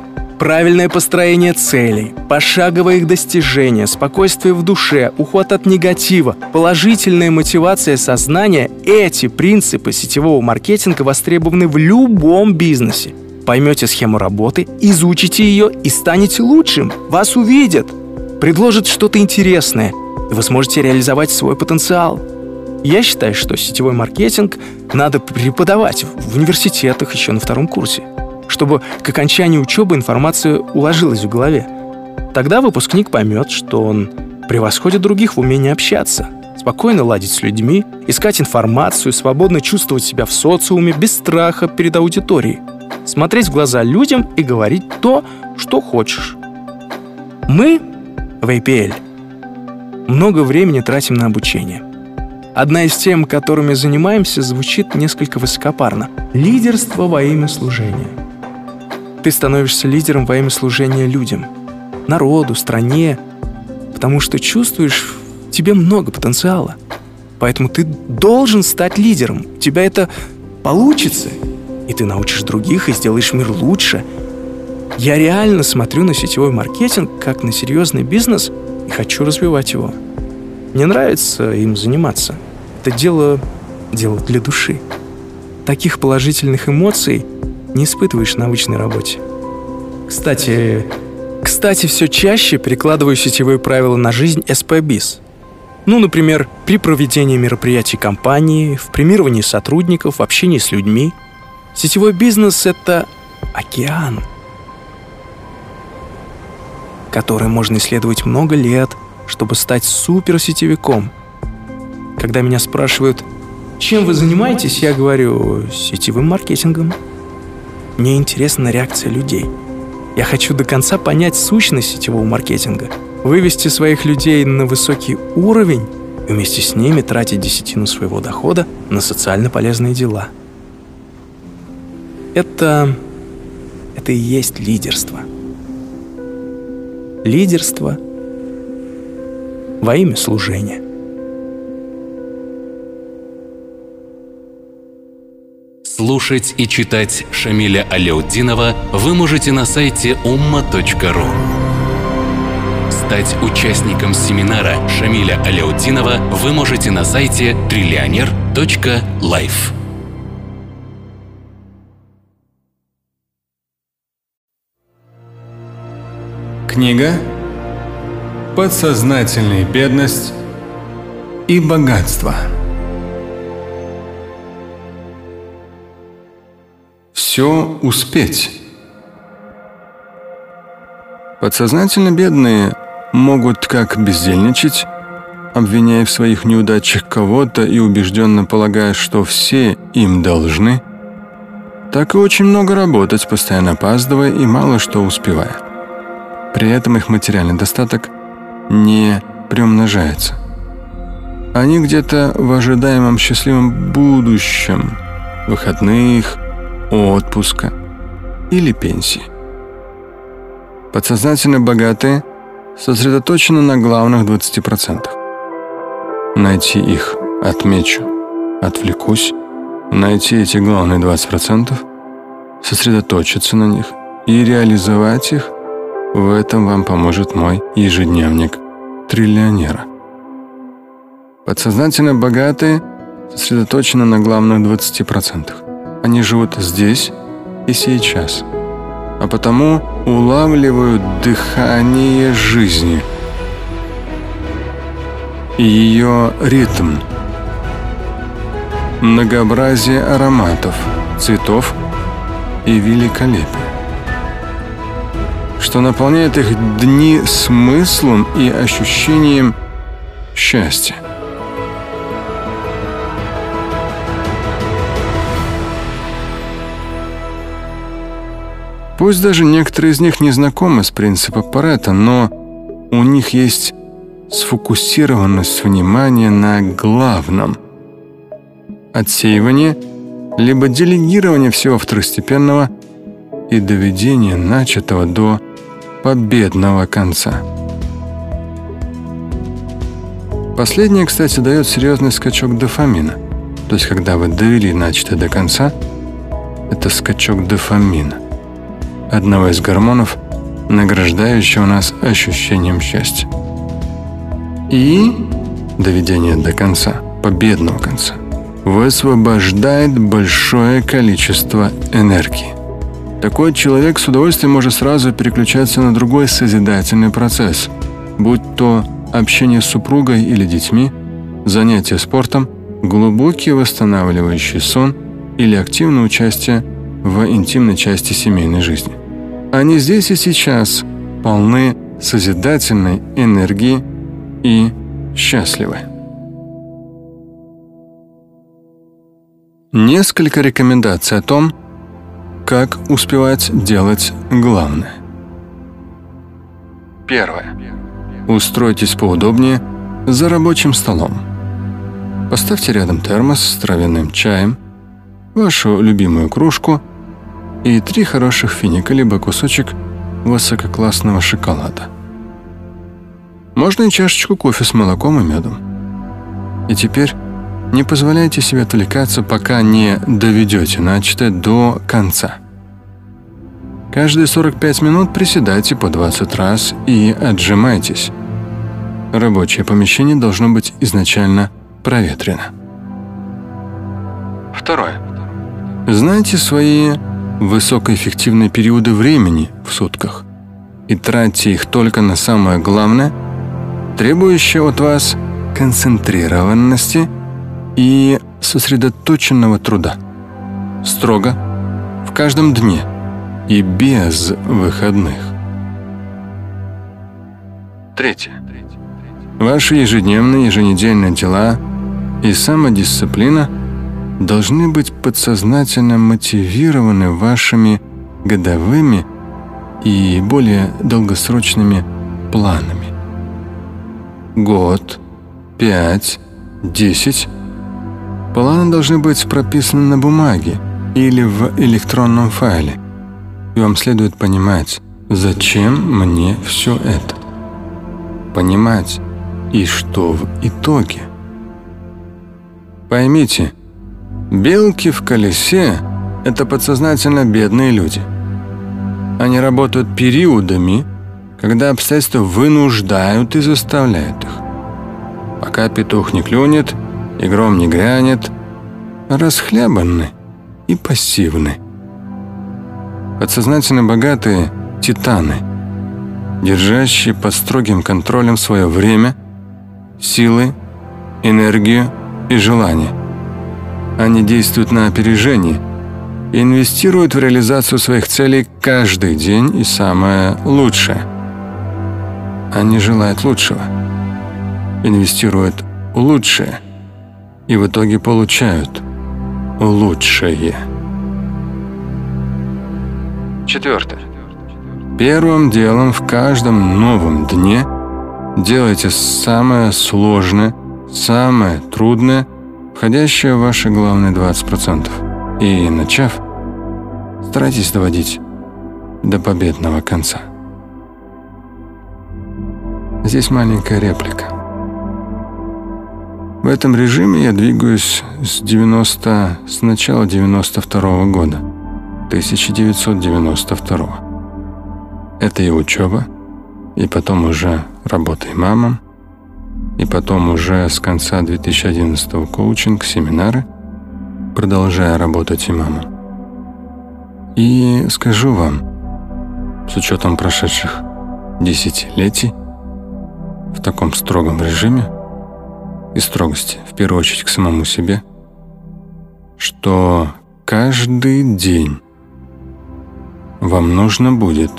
Правильное построение целей, пошаговое их достижение, спокойствие в душе, уход от негатива, положительная мотивация сознания – эти принципы сетевого маркетинга востребованы в любом бизнесе. Поймете схему работы, изучите ее и станете лучшим. Вас увидят – предложит что-то интересное, и вы сможете реализовать свой потенциал. Я считаю, что сетевой маркетинг надо преподавать в университетах еще на втором курсе, чтобы к окончанию учебы информация уложилась в голове. Тогда выпускник поймет, что он превосходит других в умении общаться, спокойно ладить с людьми, искать информацию, свободно чувствовать себя в социуме без страха перед аудиторией, смотреть в глаза людям и говорить то, что хочешь. Мы в APL. Много времени тратим на обучение. Одна из тем, которыми занимаемся, звучит несколько высокопарно. Лидерство во имя служения. Ты становишься лидером во имя служения людям, народу, стране, потому что чувствуешь в тебе много потенциала. Поэтому ты должен стать лидером. У тебя это получится. И ты научишь других и сделаешь мир лучше – я реально смотрю на сетевой маркетинг как на серьезный бизнес и хочу развивать его. Мне нравится им заниматься. Это дело, дело для души. Таких положительных эмоций не испытываешь на обычной работе. Кстати, кстати, все чаще перекладываю сетевые правила на жизнь СПБИС. Ну, например, при проведении мероприятий компании, в премировании сотрудников, в общении с людьми. Сетевой бизнес — это океан — который можно исследовать много лет, чтобы стать суперсетевиком. Когда меня спрашивают, чем вы занимаетесь, я говорю, сетевым маркетингом. Мне интересна реакция людей. Я хочу до конца понять сущность сетевого маркетинга, вывести своих людей на высокий уровень и вместе с ними тратить десятину своего дохода на социально полезные дела. Это... это и есть лидерство – лидерство во имя служения. Слушать и читать Шамиля Аляутдинова вы можете на сайте umma.ru. Стать участником семинара Шамиля Аляутдинова вы можете на сайте триллионер.life. Книга «Подсознательная бедность и богатство». Все успеть. Подсознательно бедные могут как бездельничать, обвиняя в своих неудачах кого-то и убежденно полагая, что все им должны, так и очень много работать, постоянно опаздывая и мало что успевая. При этом их материальный достаток не приумножается. Они где-то в ожидаемом счастливом будущем, выходных, отпуска или пенсии. Подсознательно богатые сосредоточены на главных 20%. Найти их отмечу, отвлекусь, найти эти главные 20%, сосредоточиться на них и реализовать их, в этом вам поможет мой ежедневник триллионера. Подсознательно богатые сосредоточены на главных 20%. Они живут здесь и сейчас, а потому улавливают дыхание жизни и ее ритм, многообразие ароматов, цветов и великолепие, что наполняет их дни смыслом и ощущением счастья. Пусть даже некоторые из них не знакомы с принципом Паретта, но у них есть сфокусированность внимания на главном. Отсеивание, либо делегирование всего второстепенного и доведение начатого до победного конца. Последнее, кстати, дает серьезный скачок дофамина. То есть, когда вы довели начатое до конца, это скачок дофамина одного из гормонов, награждающего нас ощущением счастья. И доведение до конца, победного конца, высвобождает большое количество энергии. Такой человек с удовольствием может сразу переключаться на другой созидательный процесс, будь то общение с супругой или детьми, занятие спортом, глубокий восстанавливающий сон или активное участие в интимной части семейной жизни. Они здесь и сейчас полны созидательной энергии и счастливы. Несколько рекомендаций о том, как успевать делать главное. Первое. Устройтесь поудобнее за рабочим столом. Поставьте рядом термос с травяным чаем, вашу любимую кружку – и три хороших финика, либо кусочек высококлассного шоколада. Можно и чашечку кофе с молоком и медом. И теперь не позволяйте себе отвлекаться, пока не доведете начатое до конца. Каждые 45 минут приседайте по 20 раз и отжимайтесь. Рабочее помещение должно быть изначально проветрено. Второе. Знайте свои высокоэффективные периоды времени в сутках и тратьте их только на самое главное, требующее от вас концентрированности и сосредоточенного труда. Строго, в каждом дне и без выходных. Третье. Ваши ежедневные, еженедельные дела и самодисциплина – должны быть подсознательно мотивированы вашими годовыми и более долгосрочными планами. Год, пять, десять. Планы должны быть прописаны на бумаге или в электронном файле. И вам следует понимать, зачем мне все это. Понимать, и что в итоге. Поймите, Белки в колесе – это подсознательно бедные люди. Они работают периодами, когда обстоятельства вынуждают и заставляют их. Пока петух не клюнет и гром не грянет, расхлябаны и пассивны. Подсознательно богатые – титаны, держащие под строгим контролем свое время, силы, энергию и желание – они действуют на опережение инвестируют в реализацию своих целей каждый день и самое лучшее. Они желают лучшего, инвестируют лучшее и в итоге получают лучшее. Четвертое. Первым делом в каждом новом дне делайте самое сложное, самое трудное, входящее ваши главные 20%. И, начав, старайтесь доводить до победного конца. Здесь маленькая реплика. В этом режиме я двигаюсь с 90 с начала 92 -го года, 1992 -го. Это и учеба, и потом уже работа имамом, и потом уже с конца 2011 коучинг, семинары, продолжая работать имамом. И скажу вам, с учетом прошедших десятилетий, в таком строгом режиме и строгости, в первую очередь к самому себе, что каждый день вам нужно будет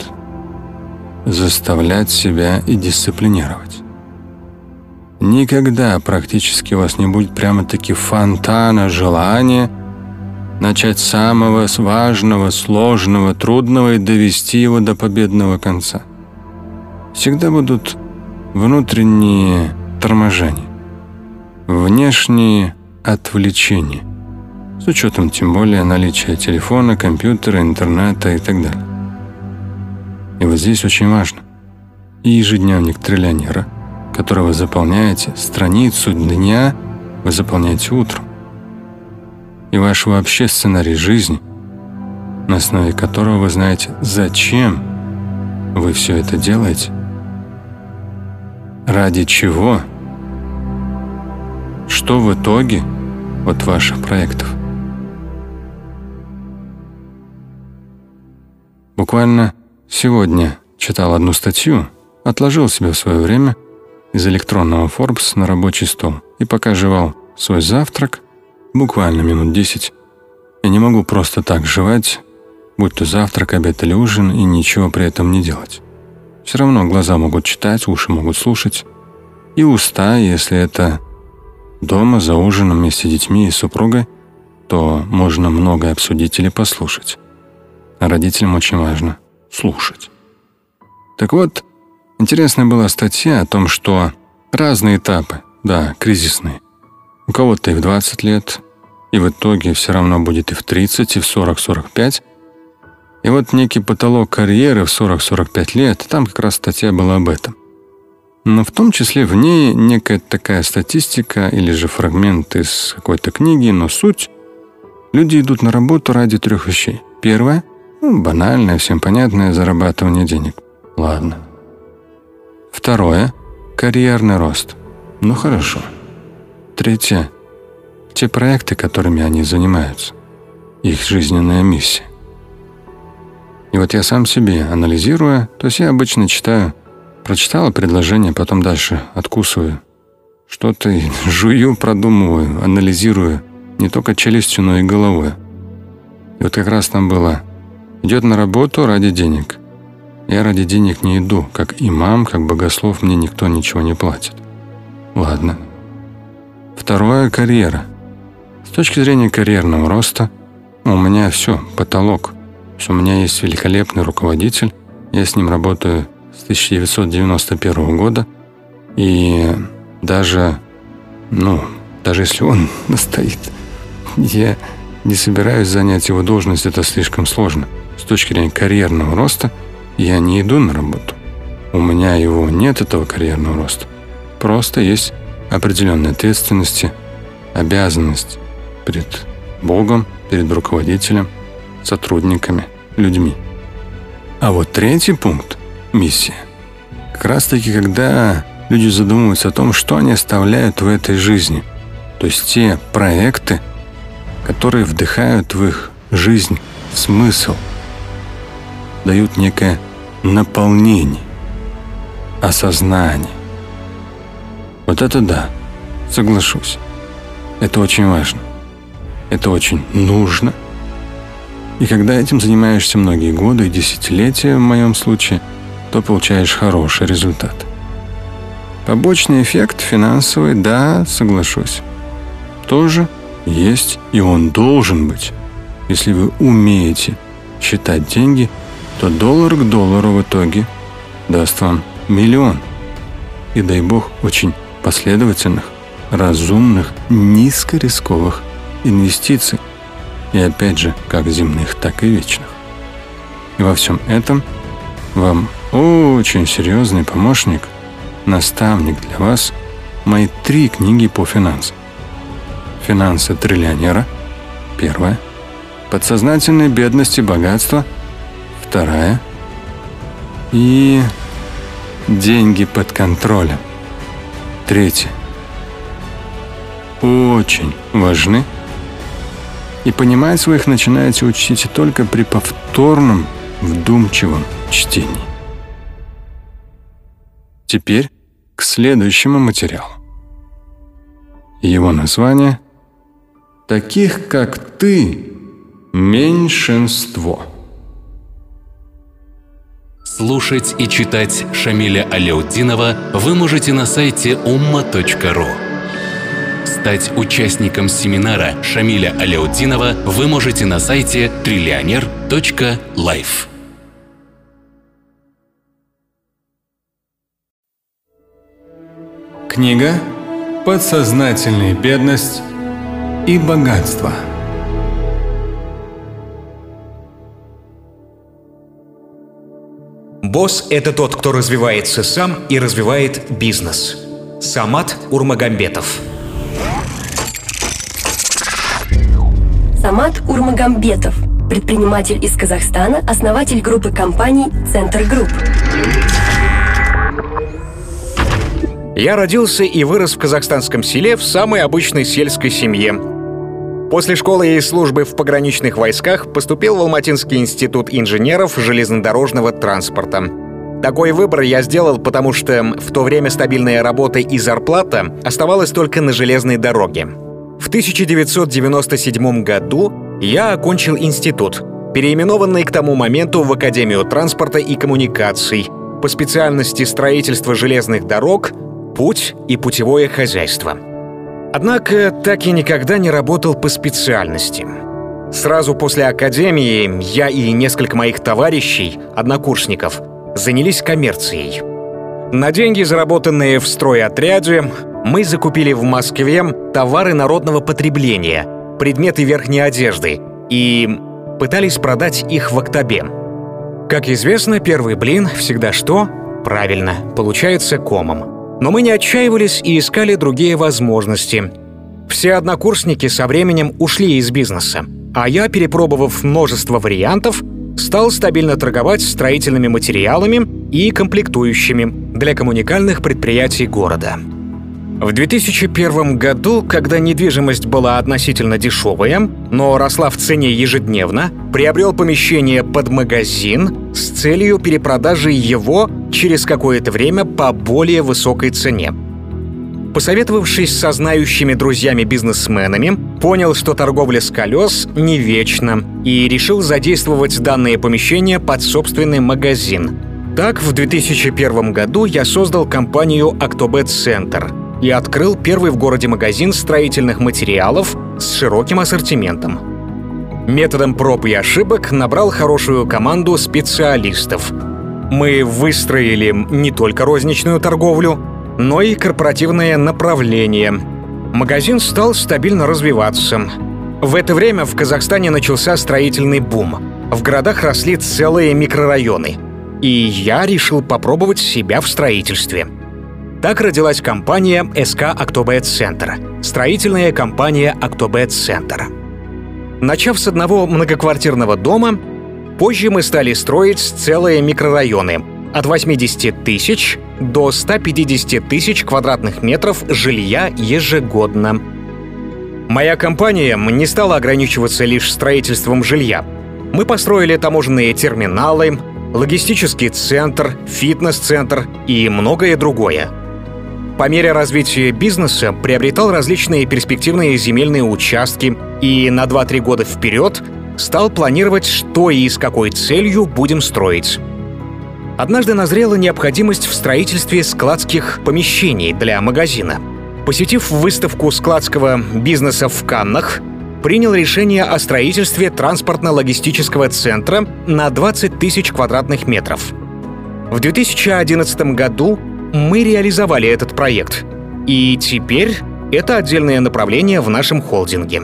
заставлять себя и дисциплинировать. Никогда практически у вас не будет прямо-таки фонтана желания начать с самого важного, сложного, трудного и довести его до победного конца. Всегда будут внутренние торможения, внешние отвлечения, с учетом тем более наличия телефона, компьютера, интернета и так далее. И вот здесь очень важно. И ежедневник триллионера, который вы заполняете, страницу дня вы заполняете утром. И ваш вообще сценарий жизни, на основе которого вы знаете, зачем вы все это делаете – Ради чего? Что в итоге от ваших проектов? Буквально сегодня читал одну статью, отложил себе в свое время из электронного Forbes на рабочий стол и пока жевал свой завтрак, буквально минут десять, я не могу просто так жевать, будь то завтрак, обед или ужин, и ничего при этом не делать. Все равно глаза могут читать, уши могут слушать. И уста, если это дома за ужином вместе с детьми и супругой, то можно многое обсудить или послушать. А родителям очень важно слушать. Так вот, интересная была статья о том, что разные этапы, да, кризисные. У кого-то и в 20 лет, и в итоге все равно будет и в 30, и в 40-45, и вот некий потолок карьеры в 40-45 лет, там как раз статья была об этом. Но в том числе в ней некая такая статистика или же фрагмент из какой-то книги, но суть. Люди идут на работу ради трех вещей. Первое ну, – банальное, всем понятное зарабатывание денег. Ладно. Второе – карьерный рост. Ну хорошо. Третье – те проекты, которыми они занимаются. Их жизненная миссия. И вот я сам себе, анализируя, то есть я обычно читаю, прочитала предложение, потом дальше откусываю. Что-то (laughs) жую, продумываю, анализирую, не только челюстью, но и головой. И вот как раз там было «Идет на работу ради денег». Я ради денег не иду, как имам, как богослов, мне никто ничего не платит. Ладно. Второе – карьера. С точки зрения карьерного роста у меня все, потолок – у меня есть великолепный руководитель, я с ним работаю с 1991 года, и даже, ну, даже если он (laughs) настоит, я не собираюсь занять его должность, это слишком сложно. С точки зрения карьерного роста я не иду на работу. У меня его нет, этого карьерного роста. Просто есть определенные ответственности, обязанность перед Богом, перед руководителем, сотрудниками людьми. А вот третий пункт – миссия. Как раз таки, когда люди задумываются о том, что они оставляют в этой жизни. То есть те проекты, которые вдыхают в их жизнь смысл, дают некое наполнение, осознание. Вот это да, соглашусь. Это очень важно. Это очень нужно – И когда этим занимаешься многие годы и десятилетия в моем случае, то получаешь хороший результат. Побочный эффект финансовый, да, соглашусь. Тоже есть, и он должен быть. Если вы умеете считать деньги, то доллар к доллару в итоге даст вам миллион. И дай бог очень последовательных, разумных, низкорисковых инвестиций. И опять же, как земных, так и вечных. И во всем этом вам очень серьезный помощник, наставник для вас, мои три книги по финансам. «Финансы триллионера» – первая. «Подсознательная бедность и богатство» – вторая. И «Деньги под контролем» – третья. Очень важны. И понимать своих начинаете учтите только при повторном, вдумчивом чтении. Теперь к следующему материалу. Его название Таких, как ты, меньшинство. Слушать и читать Шамиля Аляутдинова вы можете на сайте umma.ru. Стать участником семинара Шамиля Аляутдинова вы можете на сайте триллионер.life. Книга «Подсознательная бедность и богатство. Босс – это тот, кто развивается сам и развивает бизнес. Самат Урмагамбетов. Самат Урмагамбетов – предприниматель из Казахстана, основатель группы компаний «Центр Групп». Я родился и вырос в казахстанском селе в самой обычной сельской семье. После школы и службы в пограничных войсках поступил в Алматинский институт инженеров железнодорожного транспорта. Такой выбор я сделал, потому что в то время стабильная работа и зарплата оставалась только на железной дороге. В 1997 году я окончил институт, переименованный к тому моменту в Академию транспорта и коммуникаций по специальности строительства железных дорог, путь и путевое хозяйство. Однако так и никогда не работал по специальности. Сразу после академии я и несколько моих товарищей, однокурсников, занялись коммерцией. На деньги, заработанные в стройотряде, мы закупили в Москве товары народного потребления, предметы верхней одежды и пытались продать их в Октябре. Как известно, первый блин всегда что? Правильно, получается комом. Но мы не отчаивались и искали другие возможности. Все однокурсники со временем ушли из бизнеса, а я, перепробовав множество вариантов, стал стабильно торговать строительными материалами и комплектующими для коммуникальных предприятий города. В 2001 году, когда недвижимость была относительно дешевая, но росла в цене ежедневно, приобрел помещение под магазин с целью перепродажи его через какое-то время по более высокой цене. Посоветовавшись со знающими друзьями-бизнесменами, понял, что торговля с колес не вечна, и решил задействовать данное помещение под собственный магазин. Так, в 2001 году я создал компанию «Актобет Центр», и открыл первый в городе магазин строительных материалов с широким ассортиментом. Методом проб и ошибок набрал хорошую команду специалистов. Мы выстроили не только розничную торговлю, но и корпоративное направление. Магазин стал стабильно развиваться. В это время в Казахстане начался строительный бум. В городах росли целые микрорайоны. И я решил попробовать себя в строительстве – так родилась компания СК «Актобет Центр» — строительная компания «Актобет Центр». Начав с одного многоквартирного дома, позже мы стали строить целые микрорайоны от 80 тысяч до 150 тысяч квадратных метров жилья ежегодно. Моя компания не стала ограничиваться лишь строительством жилья. Мы построили таможенные терминалы, логистический центр, фитнес-центр и многое другое — по мере развития бизнеса приобретал различные перспективные земельные участки и на 2-3 года вперед стал планировать, что и с какой целью будем строить. Однажды назрела необходимость в строительстве складских помещений для магазина. Посетив выставку складского бизнеса в Каннах, принял решение о строительстве транспортно-логистического центра на 20 тысяч квадратных метров. В 2011 году мы реализовали этот проект, и теперь это отдельное направление в нашем холдинге.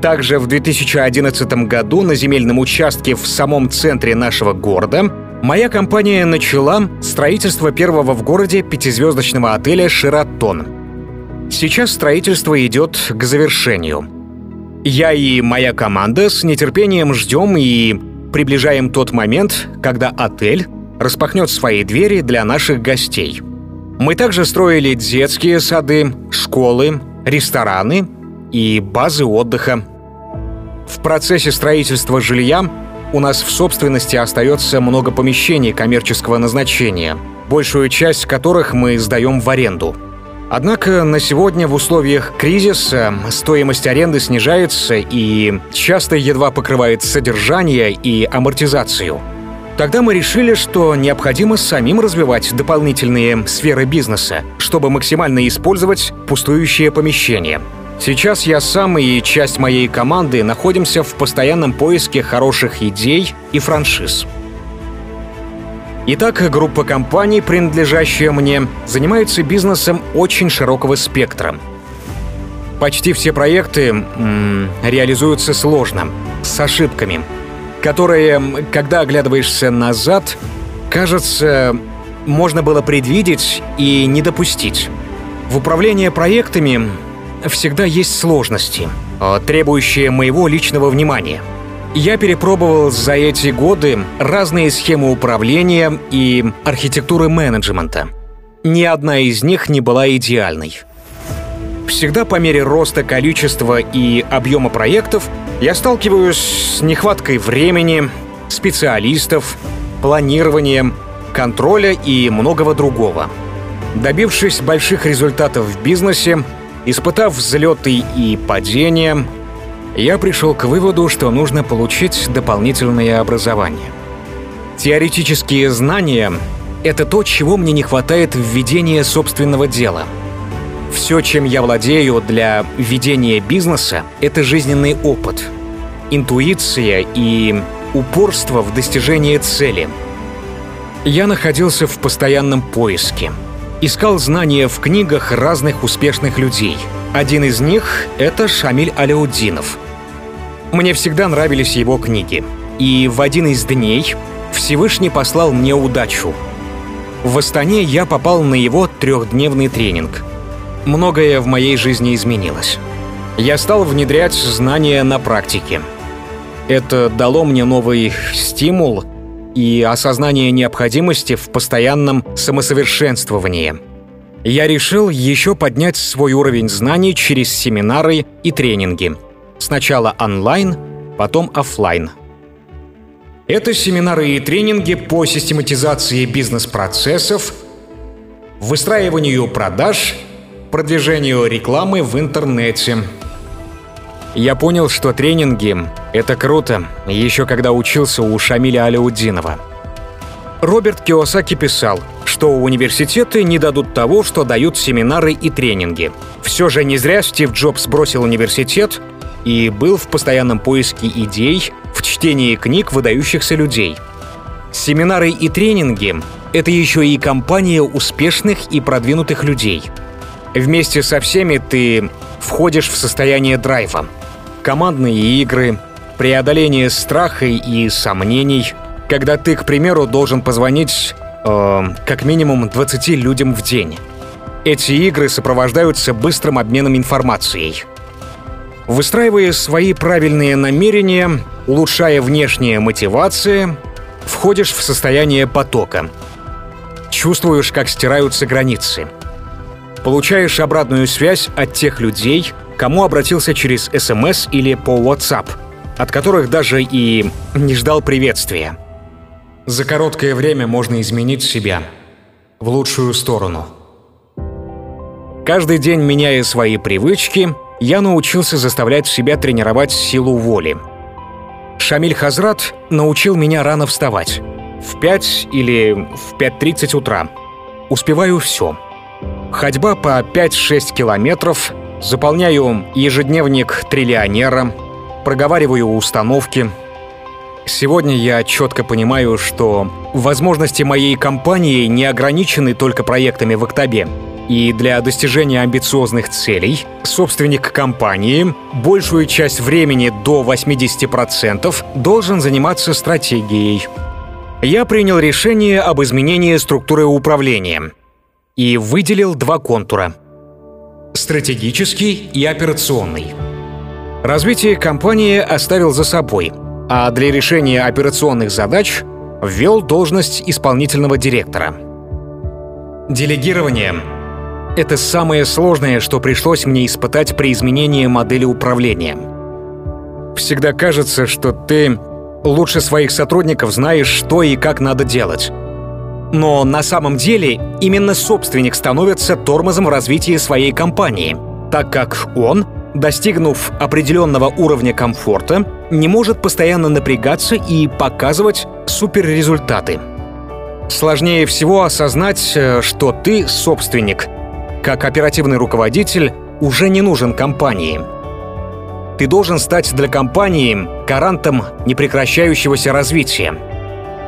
Также в 2011 году на земельном участке в самом центре нашего города моя компания начала строительство первого в городе пятизвездочного отеля «Шератон». Сейчас строительство идет к завершению. Я и моя команда с нетерпением ждем и приближаем тот момент, когда отель распахнет свои двери для наших гостей. Мы также строили детские сады, школы, рестораны и базы отдыха. В процессе строительства жилья у нас в собственности остается много помещений коммерческого назначения, большую часть которых мы сдаем в аренду. Однако на сегодня в условиях кризиса стоимость аренды снижается и часто едва покрывает содержание и амортизацию. Тогда мы решили, что необходимо самим развивать дополнительные сферы бизнеса, чтобы максимально использовать пустующие помещения – Сейчас я сам и часть моей команды находимся в постоянном поиске хороших идей и франшиз. Итак, группа компаний, принадлежащая мне, занимается бизнесом очень широкого спектра. Почти все проекты м- реализуются сложно, с ошибками, которые, когда оглядываешься назад, кажется, можно было предвидеть и не допустить. В управлении проектами всегда есть сложности, а, требующие моего личного внимания. Я перепробовал за эти годы разные схемы управления и архитектуры менеджмента. Ни одна из них не была идеальной. Всегда по мере роста количества и объема проектов я сталкиваюсь с нехваткой времени, специалистов, планированием, контроля и многого другого. Добившись больших результатов в бизнесе, Испытав взлеты и падения, я пришел к выводу, что нужно получить дополнительное образование. Теоретические знания — это то, чего мне не хватает в ведении собственного дела. Все, чем я владею для ведения бизнеса, это жизненный опыт, интуиция и упорство в достижении цели. Я находился в постоянном поиске — искал знания в книгах разных успешных людей. Один из них — это Шамиль Аляудинов. Мне всегда нравились его книги. И в один из дней Всевышний послал мне удачу. В Астане я попал на его трехдневный тренинг. Многое в моей жизни изменилось. Я стал внедрять знания на практике. Это дало мне новый стимул — и осознание необходимости в постоянном самосовершенствовании. Я решил еще поднять свой уровень знаний через семинары и тренинги. Сначала онлайн, потом офлайн. Это семинары и тренинги по систематизации бизнес-процессов, выстраиванию продаж, продвижению рекламы в интернете – я понял, что тренинги — это круто, еще когда учился у Шамиля Аляудинова. Роберт Киосаки писал, что университеты не дадут того, что дают семинары и тренинги. Все же не зря Стив Джобс бросил университет и был в постоянном поиске идей, в чтении книг выдающихся людей. Семинары и тренинги — это еще и компания успешных и продвинутых людей. Вместе со всеми ты входишь в состояние драйва — командные игры, преодоление страха и сомнений, когда ты, к примеру, должен позвонить э, как минимум 20 людям в день. Эти игры сопровождаются быстрым обменом информацией. Выстраивая свои правильные намерения, улучшая внешние мотивации, входишь в состояние потока. Чувствуешь, как стираются границы. Получаешь обратную связь от тех людей, кому обратился через СМС или по WhatsApp, от которых даже и не ждал приветствия. За короткое время можно изменить себя в лучшую сторону. Каждый день, меняя свои привычки, я научился заставлять себя тренировать силу воли. Шамиль Хазрат научил меня рано вставать. В 5 или в 5.30 утра. Успеваю все. Ходьба по 5-6 километров, заполняю ежедневник триллионера, проговариваю установки. Сегодня я четко понимаю, что возможности моей компании не ограничены только проектами в Октябре. И для достижения амбициозных целей собственник компании большую часть времени до 80% должен заниматься стратегией. Я принял решение об изменении структуры управления и выделил два контура – стратегический и операционный. Развитие компании оставил за собой, а для решения операционных задач ввел должность исполнительного директора. Делегирование это самое сложное, что пришлось мне испытать при изменении модели управления. Всегда кажется, что ты лучше своих сотрудников знаешь, что и как надо делать. Но на самом деле именно собственник становится тормозом в развитии своей компании, так как он, достигнув определенного уровня комфорта, не может постоянно напрягаться и показывать суперрезультаты. Сложнее всего осознать, э, что ты собственник, как оперативный руководитель уже не нужен компании. Ты должен стать для компании гарантом непрекращающегося развития.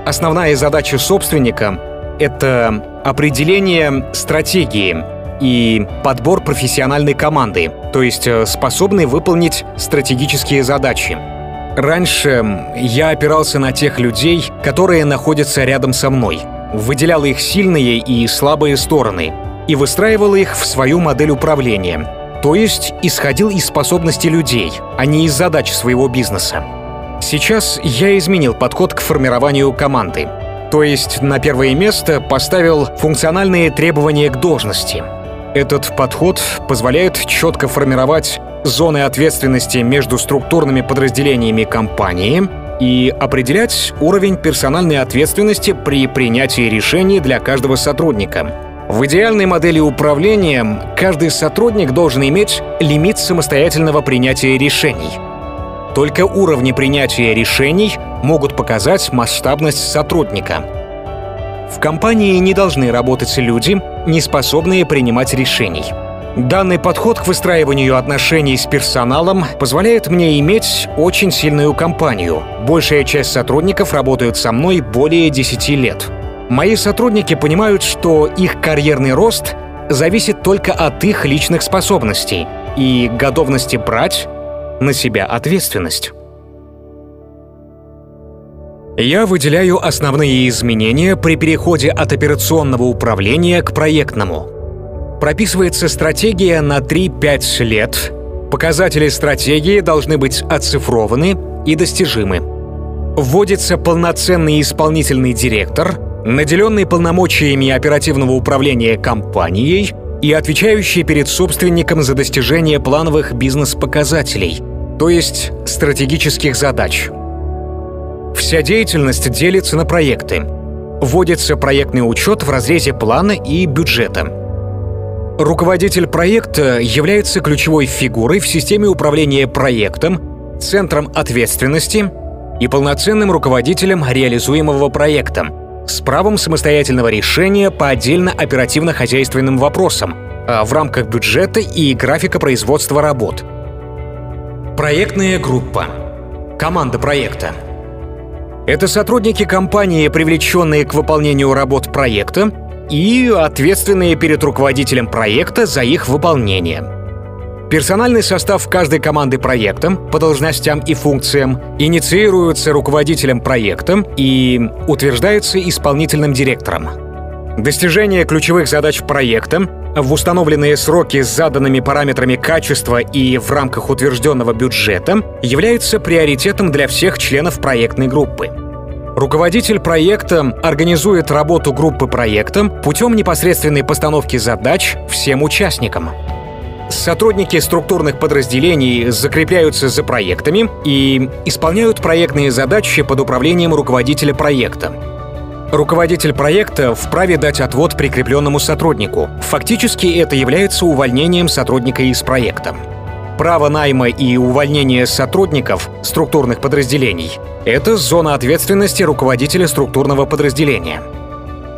Основная задача собственника — это определение стратегии и подбор профессиональной команды, то есть э, способной выполнить стратегические задачи. Раньше я опирался на тех людей, которые находятся рядом со мной, выделял их сильные и слабые стороны — и выстраивал их в свою модель управления, то есть исходил из способностей людей, а не из задач своего бизнеса. Сейчас я изменил подход к формированию команды, то есть на первое место поставил функциональные требования к должности. Этот подход позволяет четко формировать зоны ответственности между структурными подразделениями компании и определять уровень персональной ответственности при принятии решений для каждого сотрудника – в идеальной модели управления каждый сотрудник должен иметь лимит самостоятельного принятия решений. Только уровни принятия решений могут показать масштабность сотрудника. В компании не должны работать люди, не способные принимать решений. Данный подход к выстраиванию отношений с персоналом позволяет мне иметь очень сильную компанию. Большая часть сотрудников работают со мной более 10 лет. Мои сотрудники понимают, что их карьерный рост зависит только от их личных способностей и готовности брать на себя ответственность. Я выделяю основные изменения при переходе от операционного управления к проектному. Прописывается стратегия на 3-5 лет. Показатели стратегии должны быть оцифрованы и достижимы. Вводится полноценный исполнительный директор, наделенный полномочиями оперативного управления компанией и отвечающий перед собственником за достижение плановых бизнес-показателей, то есть стратегических задач. Вся деятельность делится на проекты. Вводится проектный учет в разрезе плана и бюджета. Руководитель проекта является ключевой фигурой в системе управления проектом, центром ответственности и полноценным руководителем реализуемого проекта – с правом самостоятельного решения по отдельно оперативно-хозяйственным вопросам а в рамках бюджета и графика производства работ. Проектная группа. Команда проекта. Это сотрудники компании, привлеченные к выполнению работ проекта и ответственные перед руководителем проекта за их выполнение. Персональный состав каждой команды проекта по должностям и функциям инициируется руководителем проекта и утверждается исполнительным директором. Достижение ключевых задач проекта в установленные сроки с заданными параметрами качества и в рамках утвержденного бюджета является приоритетом для всех членов проектной группы. Руководитель проекта организует работу группы проекта путем непосредственной постановки задач всем участникам. Сотрудники структурных подразделений закрепляются за проектами и исполняют проектные задачи под управлением руководителя проекта. Руководитель проекта вправе дать отвод прикрепленному сотруднику. Фактически это является увольнением сотрудника из проекта. Право найма и увольнения сотрудников структурных подразделений – это зона ответственности руководителя структурного подразделения.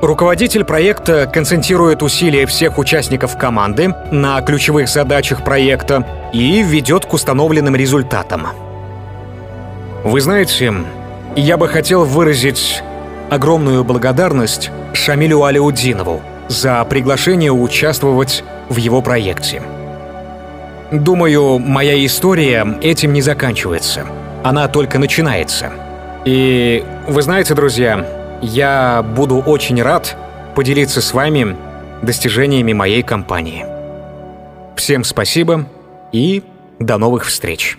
Руководитель проекта концентрирует усилия всех участников команды на ключевых задачах проекта и ведет к установленным результатам. Вы знаете, я бы хотел выразить огромную благодарность Шамилю Алиудинову за приглашение участвовать в его проекте. Думаю, моя история этим не заканчивается. Она только начинается. И вы знаете, друзья, я буду очень рад поделиться с вами достижениями моей компании. Всем спасибо и до новых встреч.